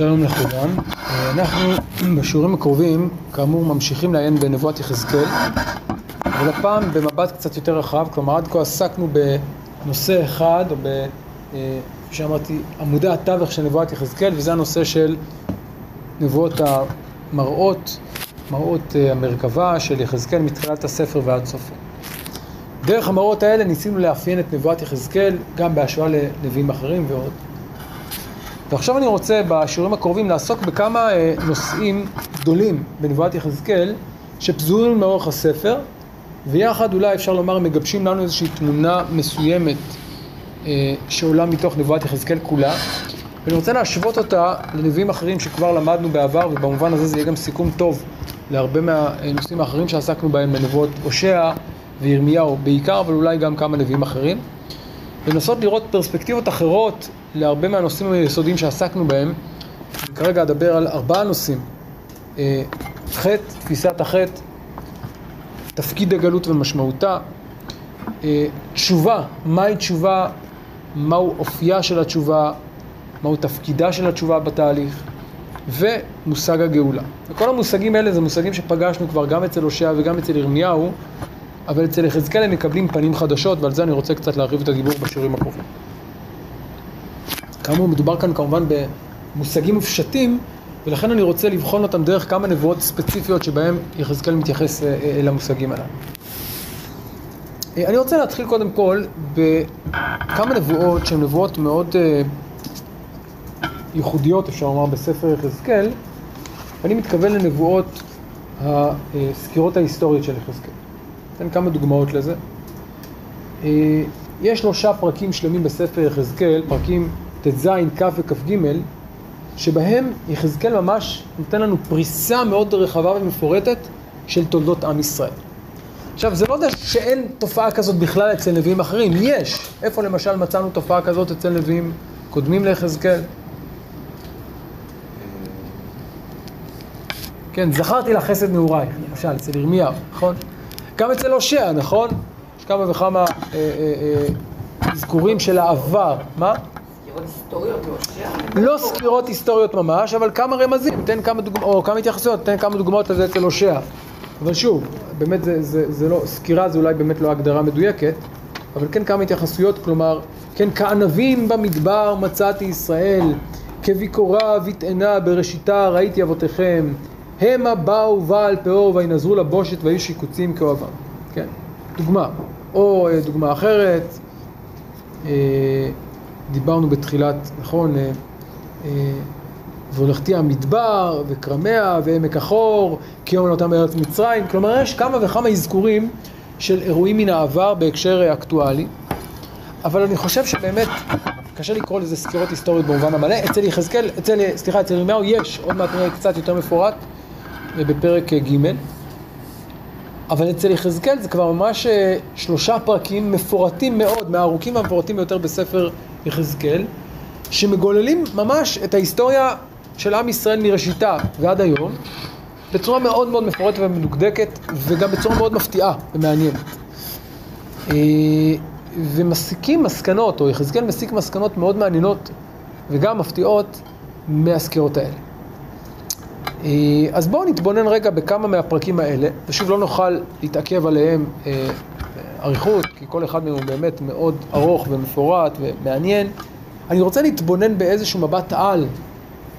שלום לכולם. אנחנו בשיעורים הקרובים, כאמור, ממשיכים לעיין בנבואת יחזקאל, אבל הפעם במבט קצת יותר רחב, כלומר עד כה עסקנו בנושא אחד, או ב... כפי שאמרתי, עמודי התווך של נבואת יחזקאל, וזה הנושא של נבואות המראות, מראות המרכבה של יחזקאל מתחילת הספר ועד סופו. דרך המראות האלה ניסינו לאפיין את נבואת יחזקאל גם בהשוואה לנביאים אחרים ועוד. ועכשיו אני רוצה בשיעורים הקרובים לעסוק בכמה נושאים גדולים בנבואת יחזקאל שפזורים לאורך הספר ויחד אולי אפשר לומר מגבשים לנו איזושהי תמונה מסוימת שעולה מתוך נבואת יחזקאל כולה. ואני רוצה להשוות אותה לנביאים אחרים שכבר למדנו בעבר ובמובן הזה זה יהיה גם סיכום טוב להרבה מהנושאים האחרים שעסקנו בהם בנבואות הושע וירמיהו בעיקר אבל אולי גם כמה נביאים אחרים. ולנסות לראות פרספקטיבות אחרות להרבה מהנושאים היסודיים שעסקנו בהם. כרגע אדבר על ארבעה נושאים. חטא, תפיסת החטא, תפקיד הגלות ומשמעותה, תשובה, מהי תשובה, מהו אופייה של התשובה, מהו תפקידה של התשובה בתהליך, ומושג הגאולה. וכל המושגים האלה זה מושגים שפגשנו כבר גם אצל הושע וגם אצל ירמיהו, אבל אצל יחזקאל הם מקבלים פנים חדשות, ועל זה אני רוצה קצת להרחיב את הדיבור בשיעורים הקרובים. כאמור, מדובר כאן כמובן במושגים מופשטים, ולכן אני רוצה לבחון אותם דרך כמה נבואות ספציפיות שבהן יחזקאל מתייחס אל המושגים הללו. אני רוצה להתחיל קודם כל בכמה נבואות שהן נבואות מאוד ייחודיות, אפשר לומר, בספר יחזקאל, ואני מתכוון לנבואות הסקירות ההיסטוריות של יחזקאל. אתן כמה דוגמאות לזה. יש שלושה פרקים שלמים בספר יחזקאל, פרקים ט"ז, כ' וכ"ג, שבהם יחזקאל ממש נותן לנו פריסה מאוד רחבה ומפורטת של תולדות עם ישראל. עכשיו, זה לא יודע שאין תופעה כזאת בכלל אצל נביאים אחרים, יש. איפה למשל מצאנו תופעה כזאת אצל נביאים קודמים ליחזקאל? כן, זכרתי לך חסד נעורייך, למשל, אצל ירמיהו, נכון? גם אצל הושע, נכון? יש כמה וכמה אזכורים של העבר. מה? לא סקירות היסטוריות ממש, אבל כמה רמזים, תן כמה דוגמאות, או כמה התייחסויות, תן כמה דוגמאות לזה אצל הושע. אבל שוב, באמת זה, זה, זה לא, סקירה זה אולי באמת לא הגדרה מדויקת, אבל כן כמה התייחסויות, כלומר, כן כענבים במדבר מצאתי ישראל, כביקורה ותאנה בראשיתה ראיתי אבותיכם, המה באו בעל פאור וינזרו לבושת והיו שיקוצים כאוהבם. כן, דוגמה. או דוגמה אחרת, דיברנו בתחילת, נכון, והולכתי המדבר וכרמיה ועמק החור, כי יום לאותם בארץ מצרים. כלומר, יש כמה וכמה אזכורים של אירועים מן העבר בהקשר אקטואלי, אבל אני חושב שבאמת קשה לקרוא לזה סקירות היסטוריות במובן המלא. אצל יחזקאל, אצל, סליחה, אצל ירמיהו יש, עוד מעט נראה קצת יותר מפורט, בפרק ג' אבל אצל יחזקאל זה כבר ממש שלושה פרקים מפורטים מאוד, מהארוכים והמפורטים ביותר בספר יחזקאל, שמגוללים ממש את ההיסטוריה של עם ישראל מראשיתה ועד היום, בצורה מאוד מאוד מפורטת ומדוקדקת, וגם בצורה מאוד מפתיעה ומעניינת. ומסיקים מסקנות, או יחזקאל מסיק מסקנות מאוד מעניינות וגם מפתיעות מהסקירות האלה. אז בואו נתבונן רגע בכמה מהפרקים האלה, ושוב לא נוכל להתעכב עליהם אריכות, כי כל אחד מהם הוא באמת מאוד ארוך ומפורט ומעניין. אני רוצה להתבונן באיזשהו מבט על,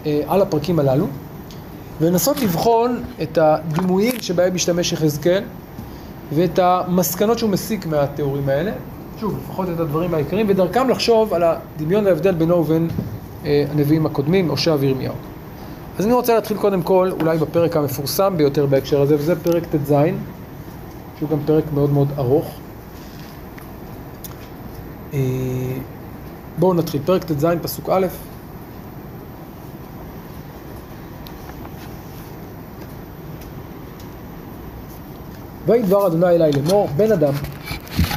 על הפרקים הללו, ולנסות לבחון את הדימויים שבהם משתמש יחזקאל, ואת המסקנות שהוא מסיק מהתיאורים האלה, שוב, לפחות את הדברים העיקריים, ודרכם לחשוב על הדמיון וההבדל בינו ובין הנביאים הקודמים, הושע וירמיהו. אז אני רוצה להתחיל קודם כל, אולי בפרק המפורסם ביותר בהקשר הזה, וזה פרק ט"ז, שהוא גם פרק מאוד מאוד ארוך. בואו נתחיל, פרק ט"ז, פסוק א'. ויהי דבר אדוני אלי לאמור, בן אדם,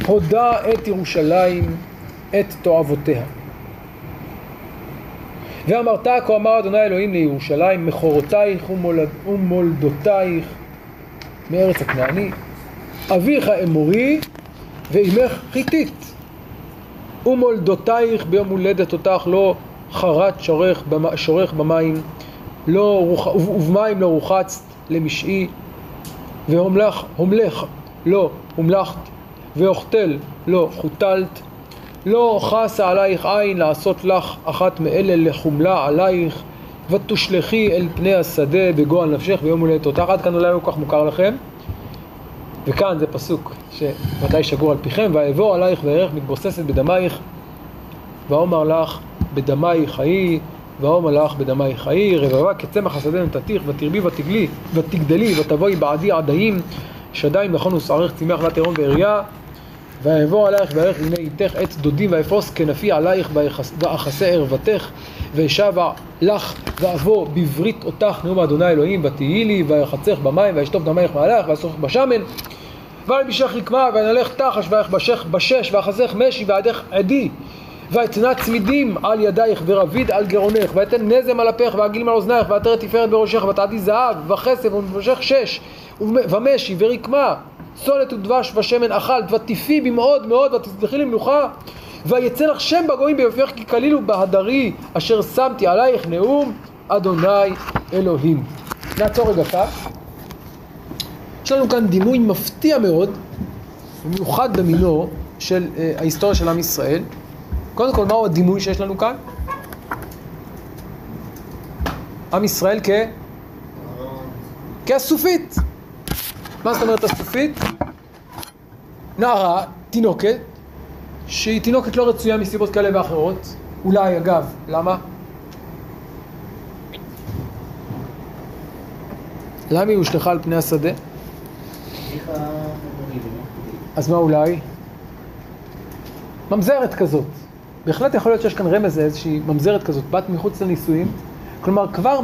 הודה את ירושלים, את תועבותיה. ואמרת כה אמר אדוני אלוהים לירושלים מכורותייך ומולד, ומולדותייך מארץ הכנעני אביך אמורי ואימך חיתית ומולדותייך ביום הולדת אותך לא חרט שורך, במה, שורך במים לא רוח... ובמים לא רוחצת למשעי, והומלך, הומלך, לא הומלכת, ואוכתל, לא חותלת, לא חסה עלייך עין לעשות לך אחת מאלה לחומלה עלייך, ותושלכי אל פני השדה בגועל נפשך ביום הולדת אותך. עד כאן אולי לא כל כך מוכר לכם. וכאן זה פסוק שוודאי שגור על פיכם, ואעבור עלייך וערך מתבוססת בדמייך, ואומר לך בדמייך חיי, ואומר לך בדמייך חיי, רבבה כצמח השדה נתתיך, ותרבי ותגלי, ותגדלי, ותבואי בעדי עדיים, שדיים נכון ושערך צמח ותהום ואריה, ויעבור עלייך ויערך לבני איתך עץ דודים ויפרוס כנפי עלייך ואחסה ערוותך וישבה לך ואבוא בברית אותך נאום אדוני אלוהים ותהי לי ויחצך במים וישטוף דמייך מעלייך וישרוך בשמן. וילבישך רקמה וינלך תחש ויחבשך בשש ואחזך משי ועדך עדי. ואתנה צמידים על ידייך ורביד על גרונך ואתן נזם על אפך ועגילים על אוזנייך ועטרת תפארת בראשך ותעדי זהב וכסף ומבשך שש ומשי ורקמה סולת ודבש ושמן אכלת ותיפי במאוד מאוד ותצלחי למנוחה ויצא לך שם בגויים ביופייך כי כליל ובהדרי אשר שמתי עלייך נאום אדוני אלוהים. נעצור רגע כאן. יש לנו כאן דימוי מפתיע מאוד, במיוחד במינו, של uh, ההיסטוריה של עם ישראל. קודם כל, מהו הדימוי שיש לנו כאן? עם ישראל כ... כאסופית. מה זאת אומרת אסופית? נערה, תינוקת, שהיא תינוקת לא רצויה מסיבות כאלה ואחרות. אולי, אגב, למה? למה היא הושלכה על פני השדה? אז מה אולי? ממזרת כזאת. בהחלט יכול להיות שיש כאן רמז לאיזושהי ממזרת כזאת, בת מחוץ לנישואים. כלומר, כבר.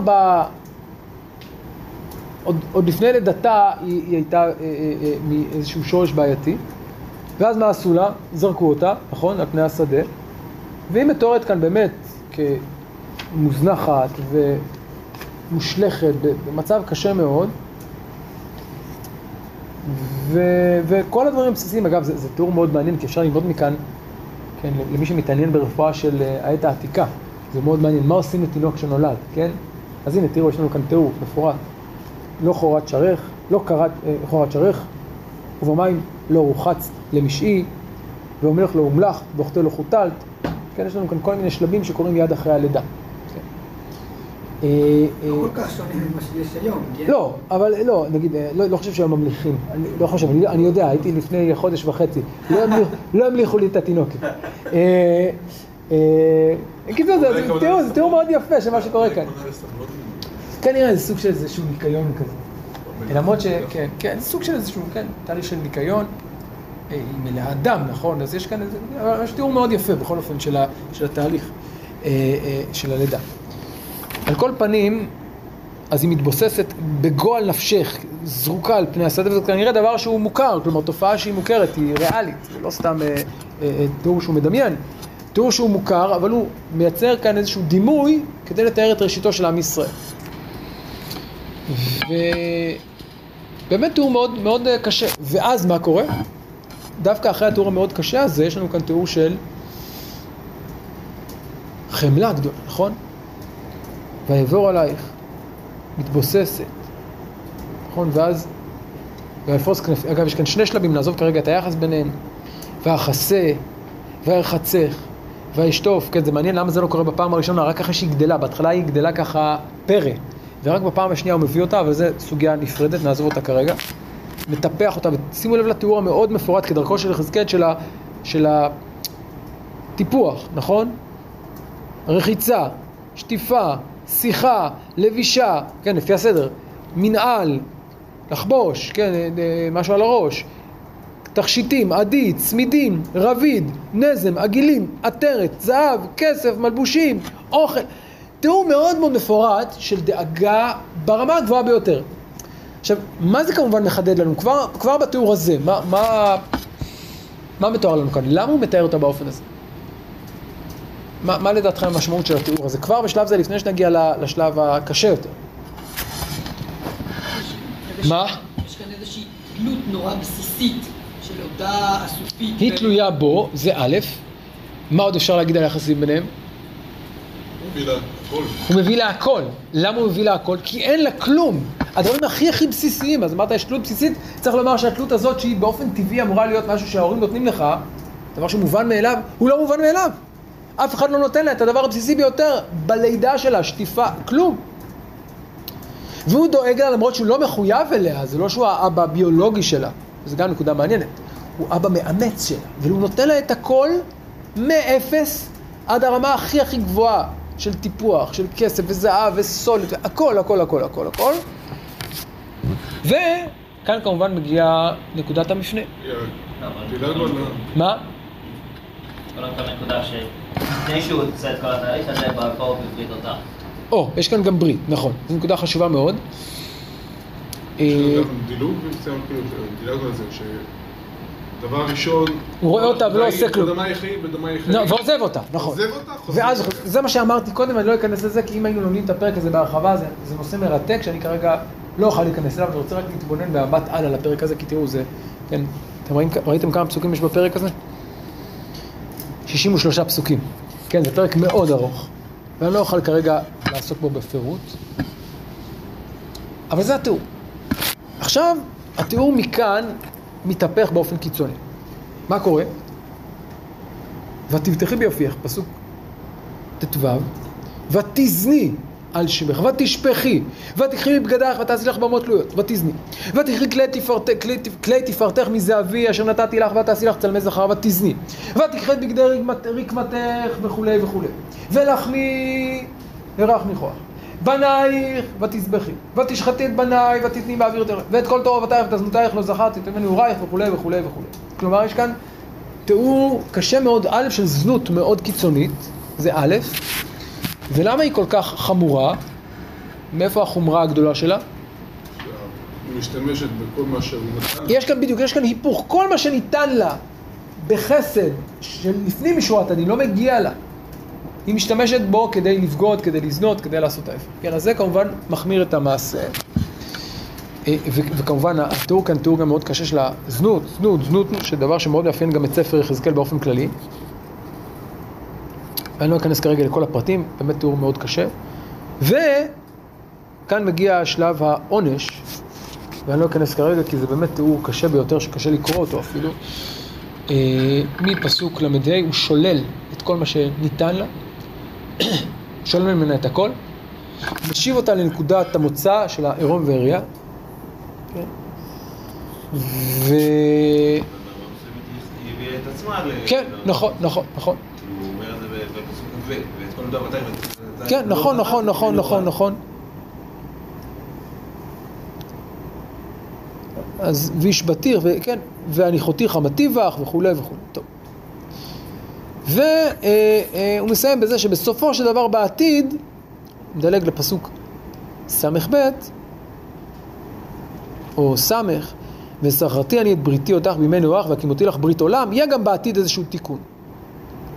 עוד, עוד לפני לידתה היא, היא הייתה אה, אה, אה, מאיזשהו שורש בעייתי. ואז מה עשו לה? זרקו אותה, נכון? על פני השדה. והיא מתוארת כאן באמת כמוזנחת ומושלכת במצב קשה מאוד. ו, וכל הדברים הבסיסיים, אגב, זה, זה תיאור מאוד מעניין, כי אפשר ללמוד מכאן, כן, למי שמתעניין ברפואה של אה, העת העתיקה, זה מאוד מעניין, מה עושים לתינוק שנולד, כן? אז הנה, תראו, יש לנו כאן תיאור מפורט. לא חורת שרך, לא קרת אה, חורת שרך, ובמים לא רוחץ למשעי, ואומרך לו הומלך, ואוכתה לו חוטלת. כן, יש לנו כאן כל מיני שלבים שקורים מיד אחרי הלידה. אה, לא כל כך שונה ממה שיש היום, כן? לא, אבל לא, נגיד, אה, לא, לא חושב שהם ממליכים, לא חושב, אני, יודע, הייתי לפני חודש וחצי, לא, לא המליכו לי את התינוקת. בקיצור, זה תיאור מאוד יפה של מה שקורה כאן. כנראה זה סוג של איזשהו ניקיון כזה. למרות ש... כן, כן, זה סוג של איזשהו, כן, תהליך של ניקיון. היא מלאה דם, נכון? אז יש כאן איזה... יש תיאור מאוד יפה בכל אופן של, ה, של התהליך של הלידה. על כל פנים, אז היא מתבוססת בגועל נפשך, זרוקה על פני השדה, וזה כנראה דבר שהוא מוכר, כלומר תופעה שהיא מוכרת, היא ריאלית, זה לא סתם אה, אה, תיאור שהוא מדמיין, תיאור שהוא מוכר, אבל הוא מייצר כאן איזשהו דימוי כדי לתאר את ראשיתו של עם ישראל. ובאמת תיאור מאוד, מאוד קשה. ואז מה קורה? דווקא אחרי התיאור המאוד קשה הזה, יש לנו כאן תיאור של חמלה גדולה, נכון? ויעבור עלייך, מתבוססת, נכון? ואז, ויפרוס כנפי, אגב, יש כאן שני שלבים, נעזוב כרגע את היחס ביניהם. ואחסה, וירחצך, וישטוף, כן, זה מעניין למה זה לא קורה בפעם הראשונה, רק אחרי שהיא גדלה, בהתחלה היא גדלה ככה פרא, ורק בפעם השנייה הוא מביא אותה, אבל זו סוגיה נפרדת, נעזוב אותה כרגע. מטפח אותה, ושימו לב לתיאור המאוד מפורט כדרכו של יחזקאל של, של הטיפוח, נכון? רחיצה, שטיפה, שיחה, לבישה, כן, לפי הסדר, מנעל, לחבוש, כן, משהו על הראש, תכשיטים, עדי, צמידים, רביד, נזם, עגילים, עטרת, זהב, כסף, מלבושים, אוכל. תיאור מאוד מאוד מפורט של דאגה ברמה הגבוהה ביותר. עכשיו, מה זה כמובן מחדד לנו? כבר, כבר בתיאור הזה, מה, מה, מה מתואר לנו כאן? למה הוא מתאר אותה באופן הזה? מה, מה לדעתכם המשמעות של התיאור הזה? כבר בשלב זה, לפני שנגיע לשלב הקשה יותר. מה? יש כאן איזושהי תלות נורא בסיסית של אותה אסופית. היא תלויה בו, זה א', מה עוד אפשר להגיד על היחסים ביניהם? הוא מביא לה הכל. למה הוא מביא לה הכל? כי אין לה כלום. הדברים הכי הכי בסיסיים, אז אמרת יש תלות בסיסית, צריך לומר שהתלות הזאת שהיא באופן טבעי אמורה להיות משהו שההורים נותנים לך, דבר שמובן מאליו, הוא לא מובן מאליו. אף אחד לא נותן לה את הדבר הבסיסי ביותר בלידה שלה, שטיפה, כלום. והוא דואג לה למרות שהוא לא מחויב אליה, זה לא שהוא האבא הביולוגי שלה, זו גם נקודה מעניינת. הוא אבא מאמץ שלה, והוא נותן לה את הכל מאפס עד הרמה הכי הכי גבוהה של טיפוח, של כסף וזהב וסולת, הכל, הכל, הכל, הכל, הכל. וכאן כמובן מגיעה נקודת המפנה. מה? קודם כל נקודה שלפני שהוא עושה את כל התהליך הזה, בערכו הוא בברית אותה. או, יש כאן גם ברית, נכון. זו נקודה חשובה מאוד. אה, יש לנו גם דילוג כאילו, דילגנו על זה, שדבר ראשון... הוא רואה אותה ולא עושה כלום. בדמה יחי, בדמה יחי. לא, ועוזב אותה, נכון. עוזב אותה, חוזר. ואז זה מה שאמרתי קודם, אני לא אכנס לזה, כי אם היינו לומדים את הפרק הזה בהרחבה, זה, זה נושא מרתק, שאני כרגע לא אוכל להיכנס אליו, אני רוצה רק להתבונן במבט על על הפרק הזה, כי תראו, זה, כן, אתם ראיתם כמה פסוקים יש בפרק הזה? 63 פסוקים. כן, זה פרק מאוד ארוך, ואני לא אוכל כרגע לעסוק בו בפירוט, אבל זה התיאור. עכשיו, התיאור מכאן מתהפך באופן קיצוני. מה קורה? ותבטחי ביופייך, פסוק ט"ו, ותזני על שמך, ותשפכי, ותקחי מבגדייך ותעשי לך במות תלויות, ותזני. ותקחי כלי, תפארת, כלי, כלי תפארתך מזהבי אשר נתתי לך ותעשי לך צלמי זכר ותזני. ותקחי את בגדי רקמת- רקמתך וכולי וכולי. ולחמי ורך ניחוח. בנייך ותזבחי, ותשחטי את בניי ותתני באוויר תראה, ואת כל תורבתייך ותזנותייך לא זכרתי, תמני הורייך וכולי וכולי וכולי. כלומר, יש כאן תיאור קשה מאוד, א', של זנות מאוד קיצונית, זה א', ולמה היא כל כך חמורה? מאיפה החומרה הגדולה שלה? משתמשת בכל מה שהוא נתן. יש כאן בדיוק, יש כאן היפוך. כל מה שניתן לה בחסד של לפנים משורת הדין, לא מגיע לה. היא משתמשת בו כדי לבגוד, כדי לזנות, כדי לעשות ההפך. כן, אז זה כמובן מחמיר את המעשה. אה, וכמובן התיאור כאן תיאור גם מאוד קשה של הזנות, זנות, זנות, שדבר שמאוד מאפיין גם את ספר יחזקאל באופן כללי. ואני לא אכנס כרגע לכל הפרטים, באמת תיאור מאוד קשה. וכאן מגיע שלב העונש, ואני לא אכנס כרגע כי זה באמת תיאור קשה ביותר שקשה לקרוא אותו אפילו. אה, מפסוק ל"ה הוא שולל את כל מה שניתן לה, שולל ממנה את הכל, משיב אותה לנקודת המוצא של העירום והעירייה. כן. ו... כן, נכון, נכון, נכון. כאילו, הוא אומר את זה בפסוק כ"ב, ואת כל דבר מתי כן, נכון, נכון, נכון, נכון, נכון. אז וישבתיר, וכן, והניחותיך מטיבך וכולי וכולי. טוב. והוא מסיים בזה שבסופו של דבר בעתיד, מדלג לפסוק ס"ב, או ס', וזכרתי אני את בריתי אותך בימי נוח והקימותי לך ברית עולם, יהיה גם בעתיד איזשהו תיקון.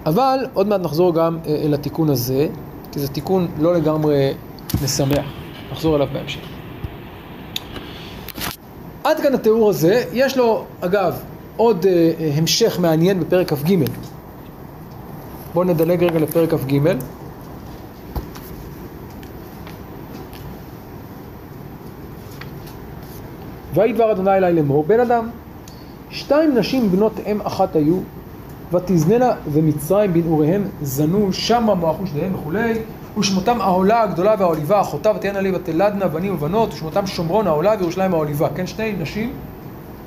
אבל עוד מעט נחזור גם אה, אל התיקון הזה, כי זה תיקון לא לגמרי משמח. נחזור אליו בהמשך. עד כאן התיאור הזה, יש לו אגב עוד אה, אה, המשך מעניין בפרק כ"ג. בואו נדלג רגע לפרק כ"ג. ויהי דבר אדוני אלי לאמור, בן אדם, שתיים נשים בנות אם אחת היו, ותזננה ומצרים בנעוריהם זנו, שמה מואחו שניהם וכולי, ושמותם העולה הגדולה והעוליבה אחותה, ותהיינה לי ותלדנה בנים ובנות, ושמותם שומרון העולה וירושלים העוליבה. כן, שתי נשים,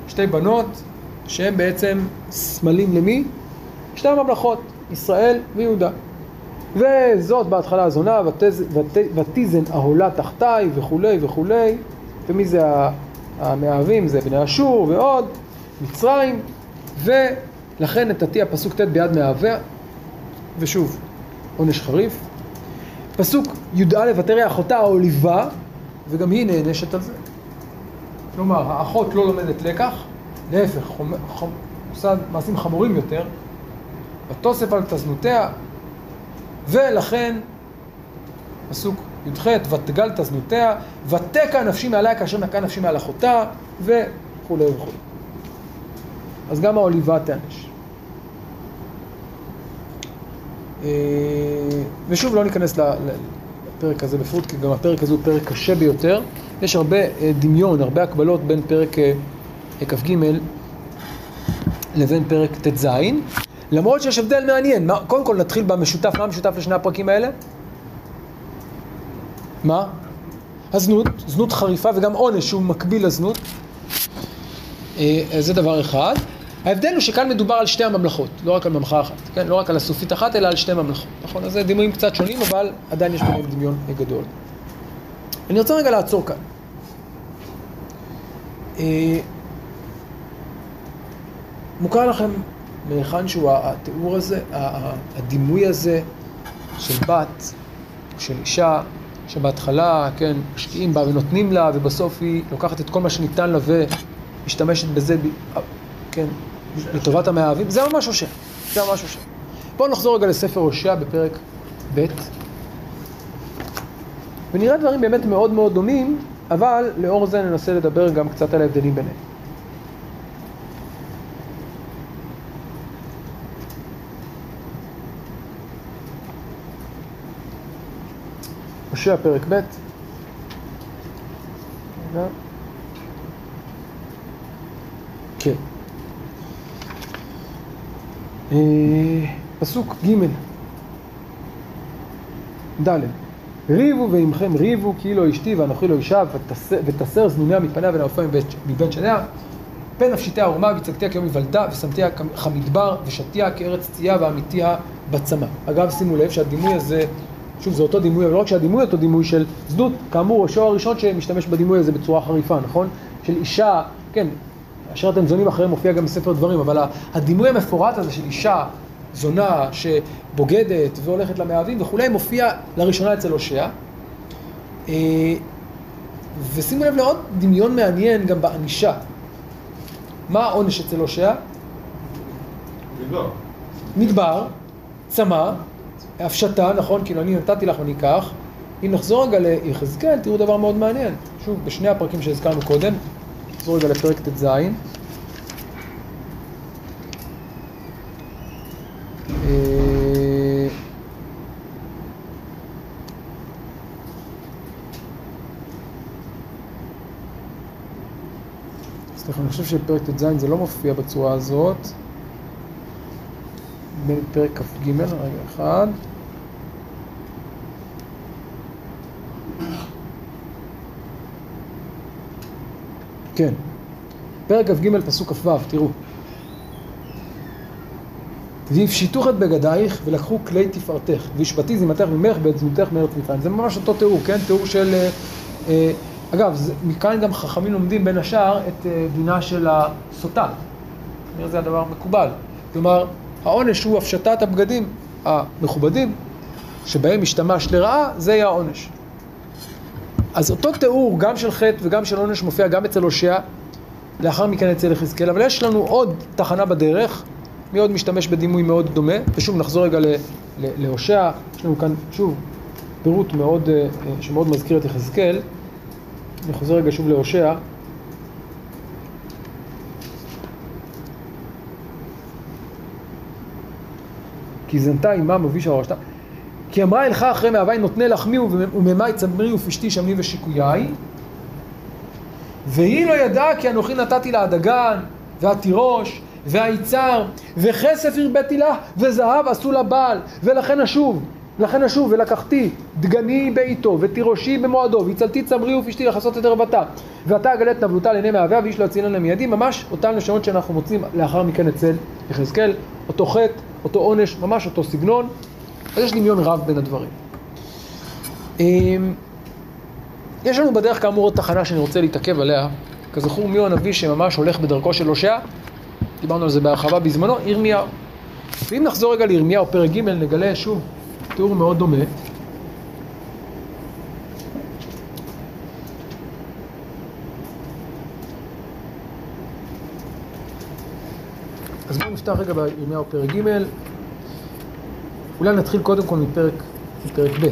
שתי בנות, שהם בעצם סמלים למי? שתי הממלכות, ישראל ויהודה. וזאת בהתחלה זונה, ותז, ות, ותיזן העולה תחתיי וכולי וכולי, ומי זה המאהבים? זה בני אשור ועוד, מצרים, ולכן נתתי הפסוק ט' ביד מאהביה, ושוב, עונש חריף. פסוק י"א, ותראה אחותה העוליבה, וגם היא נענשת על זה. כלומר, האחות לא לומדת לקח, להפך, חומ- חומ- עושה מעשים חמורים יותר, ותוסף על תזנותיה, ולכן, פסוק י"ח, ותגל תזנותיה, ותקע נפשי מעליה כאשר נקע נפשי מעל אחותה, וכולי וכולי. אז גם העוליבה תיענש. אה, ושוב, לא ניכנס ל- ל- הפרק הזה בפרוט, כי גם הפרק הזה הוא פרק קשה ביותר. יש הרבה אה, דמיון, הרבה הקבלות בין פרק אה, כ"ג לבין פרק ט"ז, למרות שיש הבדל מעניין. מה, קודם כל נתחיל במשותף, מה המשותף לשני הפרקים האלה? מה? הזנות, זנות חריפה וגם עונש שהוא מקביל לזנות. אה, זה דבר אחד. ההבדל הוא שכאן מדובר על שתי הממלכות, לא רק על ממלכה אחת, כן? לא רק על הסופית אחת, אלא על שתי ממלכות, נכון? אז זה דימויים קצת שונים, אבל עדיין יש ביניהם דמיון גדול. אני רוצה רגע לעצור כאן. אה, מוכר לכם מהיכן שהוא התיאור הזה, הדימוי הזה של בת, של אישה, שבהתחלה, כן, משקיעים בה ונותנים לה, ובסוף היא לוקחת את כל מה שניתן לה ומשתמשת בזה, כן, לטובת המאהבים, זה ממש הושע, זה ממש הושע. בואו נחזור רגע לספר הושע בפרק ב', ונראה דברים באמת מאוד מאוד דומים, אבל לאור זה ננסה לדבר גם קצת על ההבדלים ביניהם. הושע פרק ב', כן. אה, פסוק ג' ד' ריבו ועמכם ריבו כי לא אשתי ואנוכי לא אישה ותסר זנוניה מפניה ונעופה מבין שניה פן נפשיתיה עורמה והצגתיה כיום היוולדה ושמתיה כמדבר ושתיה כארץ צייה ואמיתיה בצמא. אגב שימו לב שהדימוי הזה, שוב זה אותו דימוי, אבל לא רק שהדימוי אותו דימוי של זנות, כאמור ראשו הראשון שמשתמש בדימוי הזה בצורה חריפה, נכון? של אישה, כן, אשר אתם זונים אחריהם מופיע גם בספר דברים, אבל הדימוי המפורט הזה של אישה זונה שבוגדת והולכת למאהבים וכולי, מופיע לראשונה אצל הושע. אה, ושימו לב לעוד דמיון מעניין גם בענישה. מה העונש אצל הושע? מדבר. מדבר, צמא, הפשטה, נכון? כאילו אני נתתי לך ואני אקח. אם נחזור רגע ליחזקאל, תראו דבר מאוד מעניין. שוב, בשני הפרקים שהזכרנו קודם, נחזור רגע לפרק ט"ז. אה, סליחה, אני חושב שפרק ט"ז זה לא מופיע בצורה הזאת. בין פרק כ"ג, רגע אחד. כן, פרק כ"ג פסוק כ"ו, תראו. והפשיטוך את בגדייך ולקחו כלי תפארתך, והשבתי זימתך ממך בעת זנותך מארץ מצרים. זה ממש אותו תיאור, כן? תיאור של... אה, אה, אגב, זה, מכאן גם חכמים לומדים בין השאר את אה, דינה של הסוטה. זה הדבר המקובל. כלומר, העונש הוא הפשטת הבגדים המכובדים, שבהם השתמש לרעה, זה יהיה העונש. אז אותו תיאור, גם של חטא וגם של עונש, מופיע גם אצל הושע, לאחר מכן אצל יחזקאל, אבל יש לנו עוד תחנה בדרך, מי עוד משתמש בדימוי מאוד דומה, ושוב נחזור רגע להושע, יש לנו כאן שוב פירוט מאוד, אה, שמאוד מזכיר את יחזקאל, אני חוזר רגע שוב להושע. כי זנתה עמה מביש הרשתה. כי אמרה אלך אחרי מהווי נותני לחמי וממי צמרי ופשתי שמני ושיקויי. והיא לא ידעה כי אנוכי נתתי לה הדגן והתירוש והיצר וכסף הרביתי לה וזהב עשו לה בעל ולכן אשוב לכן אשוב ולקחתי דגני בעיתו ותירושי במועדו והצלתי צמרי ופשתי לכסות את ערוותה ועתה אגלה את נבלותה לעיני מאביה ואיש לא יצילן למיידי ממש אותן לשונות שאנחנו מוצאים לאחר מכן אצל יחזקאל אותו חטא, אותו עונש, ממש אותו סגנון אז יש דמיון רב בין הדברים. אמ, יש לנו בדרך כאמור עוד תחנה שאני רוצה להתעכב עליה. כזכור מי הוא הנביא שממש הולך בדרכו של הושע? דיברנו על זה בהרחבה בזמנו, ירמיהו. ואם נחזור רגע לירמיהו פרק ג' נגלה שוב תיאור מאוד דומה. אז בואו נפתח רגע בירמיהו פרק ג', אולי נתחיל קודם כל מפרק, מפרק ב'.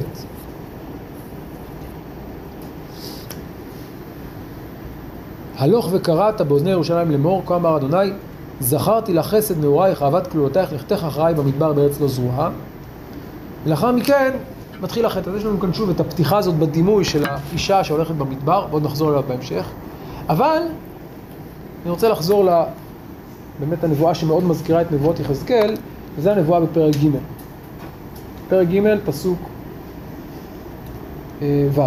הלוך וקראת באוזני ירושלים לאמור, כה אמר אדוני, זכרתי לך חסד נעורייך, אהבת כלולותייך, לכתך אחריי במדבר בארץ לא זרועה. ולאחר מכן, מתחיל החטא. אז יש לנו כאן שוב את הפתיחה הזאת בדימוי של האישה שהולכת במדבר, ועוד נחזור אליו בהמשך. אבל אני רוצה לחזור ל... באמת הנבואה שמאוד מזכירה את נבואות יחזקאל, וזה הנבואה בפרק ג'. פרק ג', פסוק אה, ו'.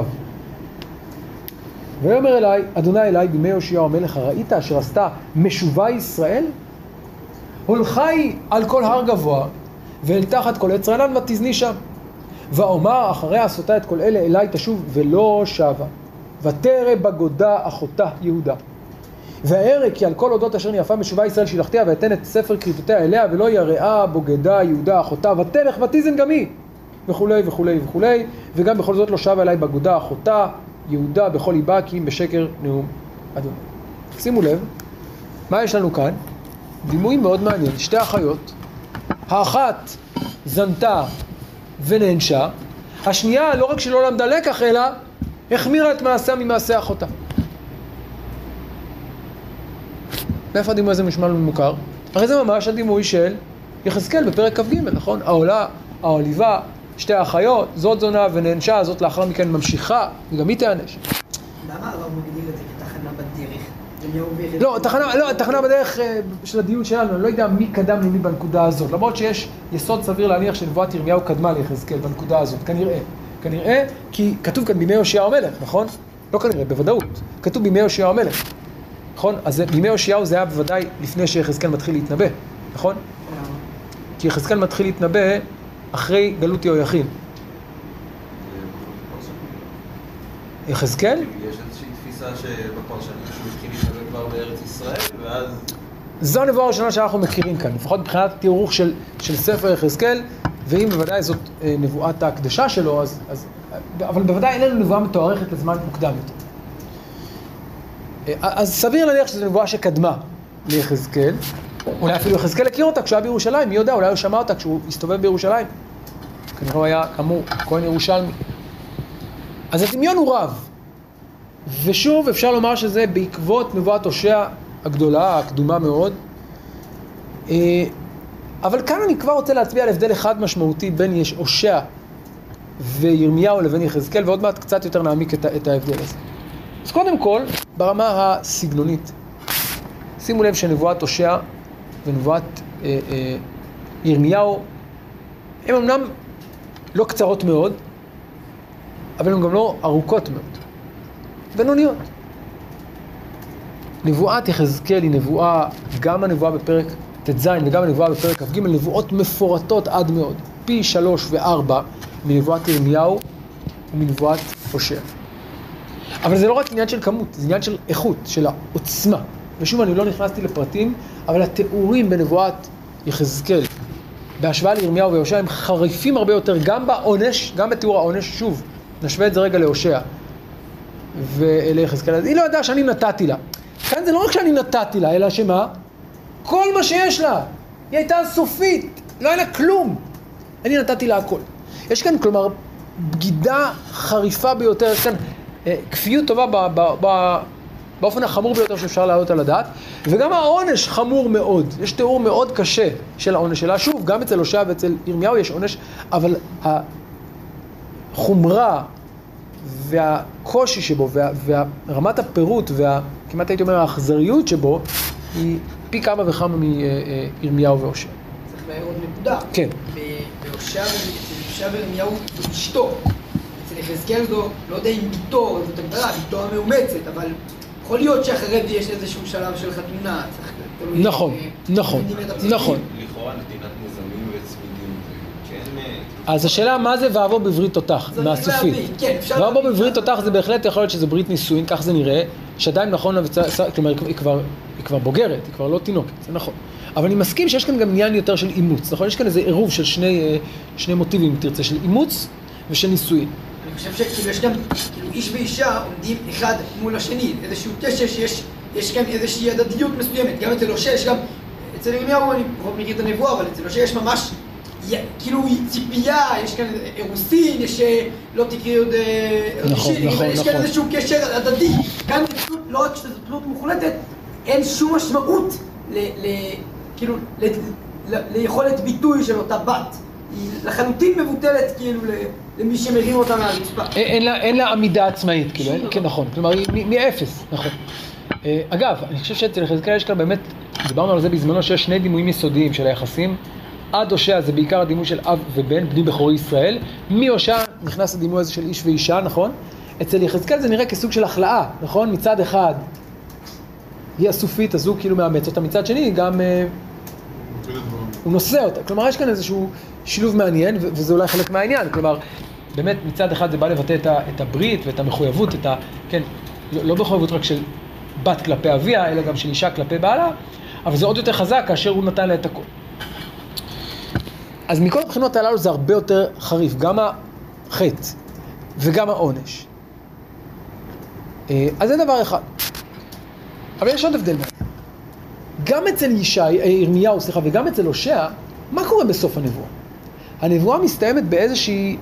ויאמר אליי, אדוני אליי בימי יאשיהו המלך, הראית אשר עשתה משובה ישראל? הולכה היא על כל הר גבוה, ואל תחת כל עץ רענן ותזני שם. ואומר אחרי עשותה את כל אלה אליי תשוב ולא שבה. ותרא בגודה אחותה יהודה. וארא כי על כל אודות אשר נאפה משובה ישראל שילחתיה ואתן את ספר כריתותיה אליה ולא יראה בוגדה יהודה אחותה ותלך ותיזן גם היא וכולי וכולי וכולי וגם בכל זאת לא שבה אליי בגודה אחותה יהודה בכל ליבה כי אם בשקר נאום אדוני. שימו לב, מה יש לנו כאן? דימוי מאוד מעניין, שתי אחיות, האחת זנתה ונענשה, השנייה לא רק שלא למדה לקח אלא החמירה את מעשיה ממעשה אחותה. מאיפה הדימוי הזה נשמע לנו מוכר? הרי זה ממש הדימוי של יחזקאל בפרק כ"ג, נכון? העולה, העליבה, שתי האחיות, זאת זונה ונענשה, זאת לאחר מכן ממשיכה, וגם היא תיענש. למה הרב מגדיר את זה כתחנה בדרך? אליהו ויחזקאל? לא, תחנה, לא, תחנה בדרך אה, של הדיון שלנו, אני לא יודע מי קדם למי בנקודה הזאת, למרות שיש יסוד סביר להניח שנבואת ירמיהו קדמה ליחזקאל בנקודה הזאת, כנראה. כנראה, כי כתוב כאן בימי יאשיהו המלך, נכון? לא כנראה, בוודאות. כתוב בימי יאשיהו המלך, נכון? אז זה- בימי יאשיהו זה היה בוודאי לפני שיחזקאל מתחיל להתנבא, נכון? כי יחזקאל מתחיל להתנבא אחרי גלות יהויכין. יחזקאל? יש איזושהי תפיסה שבפרשנים התחיל להתנבא כבר בארץ ישראל, ואז... זו הנבואה הראשונה שאנחנו מכירים כאן, לפחות מבחינת תיארוך של, של ספר יחזקאל, ואם בוודאי זאת אה, נבואת ההקדשה שלו, אז, אז, אבל בוודאי אין לנו נבואה מתוארכת לזמן מוקדם יותר. אה, אז סביר להניח שזו נבואה שקדמה ליחזקאל, אולי אפילו יחזקאל הכיר אותה כשהוא היה בירושלים, מי יודע, אולי הוא שמע אותה כשהוא הסתובב בירושלים. כנראה הוא היה, כאמור, כהן ירושלמי. אז הדמיון הוא רב. ושוב, אפשר לומר שזה בעקבות נבואת הושע הגדולה, הקדומה מאוד. אה, אבל כאן אני כבר רוצה להצביע על הבדל אחד משמעותי בין יש הושע וירמיהו לבין יחזקאל, ועוד מעט קצת יותר נעמיק את, ההבדל הזה. אז קודם כל, ברמה הסגנונית, שימו לב שנבואת הושע ונבואת אה, אה, ירמיהו, הן אמנם לא קצרות מאוד, אבל הן גם לא ארוכות מאוד. בינוניות. נבואת יחזקאל היא נבואה, גם הנבואה בפרק ט"ז וגם הנבואה בפרק כ"ג, נבואות מפורטות עד מאוד, פי שלוש וארבע מנבואת ירמיהו ומנבואת הושע. אבל זה לא רק עניין של כמות, זה עניין של איכות, של העוצמה. ושוב, אני לא נכנסתי לפרטים, אבל התיאורים בנבואת יחזקאל בהשוואה לירמיהו והושע הם חריפים הרבה יותר, גם בעונש, גם בתיאור העונש, שוב, נשווה את זה רגע להושע וליחזקאל. אז היא לא ידעה שאני נתתי לה. כאן זה לא רק שאני נתתי לה, אלא שמה? כל מה שיש לה. היא הייתה סופית, לא היה לה כלום. אני נתתי לה הכל. יש כאן, כלומר, בגידה חריפה ביותר, יש כאן אה, כפיות טובה ב, ב, ב, באופן החמור ביותר שאפשר להעלות על הדעת, וגם העונש חמור מאוד. יש תיאור מאוד קשה של העונש שלה. שוב, גם אצל הושע ואצל ירמיהו יש עונש, אבל החומרה והקושי שבו, וה, ורמת הפירוט, וכמעט הייתי אומר האכזריות שבו, היא פי כמה וכמה מירמיהו והושע. צריך להעיר עוד נקודה. כן. בהושע וירמיהו זו אשתו. אצל יחזקאל זו, לא יודע אם בתו, זאת הגדרה, בתו המאומצת, אבל יכול להיות שאחרי זה יש איזשהו שלב של חתונה. נכון, אה, נכון. נכון. לכאורה נתינת נזמים וצמידים זה כן... אה, אז השאלה מה זה ואבוא בברית תותח, מהסופית. להבין, כן, להבין. בברית תותח זה בהחלט יכול להיות שזה ברית נישואין, כך זה נראה, שעדיין נכון וצ- כלומר היא כבר, היא כבר בוגרת, היא כבר לא תינוקת, זה נכון. אבל אני מסכים שיש כאן גם עניין יותר של אימוץ, נכון? יש כאן איזה עירוב של שני, אה, שני מוטיבים, אם תרצה, של אימוץ ושל נישואין. אני חושב שכאילו יש גם, כאילו איש ואישה עומדים אחד מול השני, איזשהו קשר שיש יש כאן איזושהי הדדיות מסוימת, גם אצל הושע יש גם, אצל ירמיהו אני פחות מכיר את הנבואה, אבל אצל הושע יש ממש כאילו ציפייה, יש כאן אירוסין, יש אה, לא תקראי עוד אה, נכון, אישי, נכון, יש כאן נכון. איזשהו קשר הדדי, כאן תלות, לא רק שזו תלות מוחלטת, אין שום משמעות כאילו, ליכולת ביטוי של אותה בת. היא לחלוטין מבוטלת כאילו ל- למי שמרים אותה מהרצפה. אין- לה, עמידה עצמאית, כאילו, כן, נכון, כלומר, היא מאפס, נכון. אגב, אני חושב שאצל יחזקאל יש כאן באמת, דיברנו על זה בזמנו, שיש שני דימויים יסודיים של היחסים. עד הושע זה בעיקר הדימוי של אב ובן, בני בכורי ישראל. מהושע נכנס הדימוי הזה של איש ואישה, נכון? אצל יחזקאל זה נראה כסוג של הכלאה, נכון? מצד אחד, היא הסופית, הוא כאילו מאמץ אותה, מצד שני, גם אה. הוא נושא אותה. כלומר, יש כאן איזשהו שילוב מעניין, וזה אולי חלק מהעניין. כלומר, באמת מצד אחד זה בא לבטא את, ה- את הברית ואת המחויבות, את ה... כן, לא, לא מחויבות רק של בת כלפי אביה, אלא גם של אישה כלפי בעלה, אבל זה עוד יותר חזק כאשר הוא נתן לה את הכל. אז מכל הבחינות הללו זה הרבה יותר חריף, גם החטא וגם העונש. אה, אז זה דבר אחד. אבל יש עוד הבדל מעניין. גם אצל ישי, אה, ירמיהו, סליחה, וגם אצל הושע, מה קורה בסוף הנבואה? הנבואה מסתיימת באיזושהי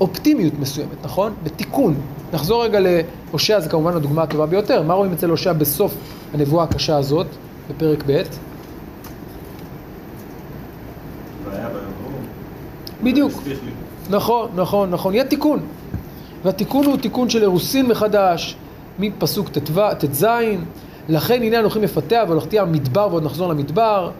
אופטימיות מסוימת, נכון? בתיקון. נחזור רגע להושע, זה כמובן הדוגמה הטובה ביותר. מה רואים אצל הושע בסוף הנבואה הקשה הזאת, בפרק ב'? והיה ביום בדיוק. נכון, נכון, נכון. יהיה תיקון. והתיקון הוא תיקון של אירוסין מחדש, מפסוק ט"ו, ט"ז, לכן הנה אנוכי מפתח והולכתי המדבר ועוד נחזור למדבר.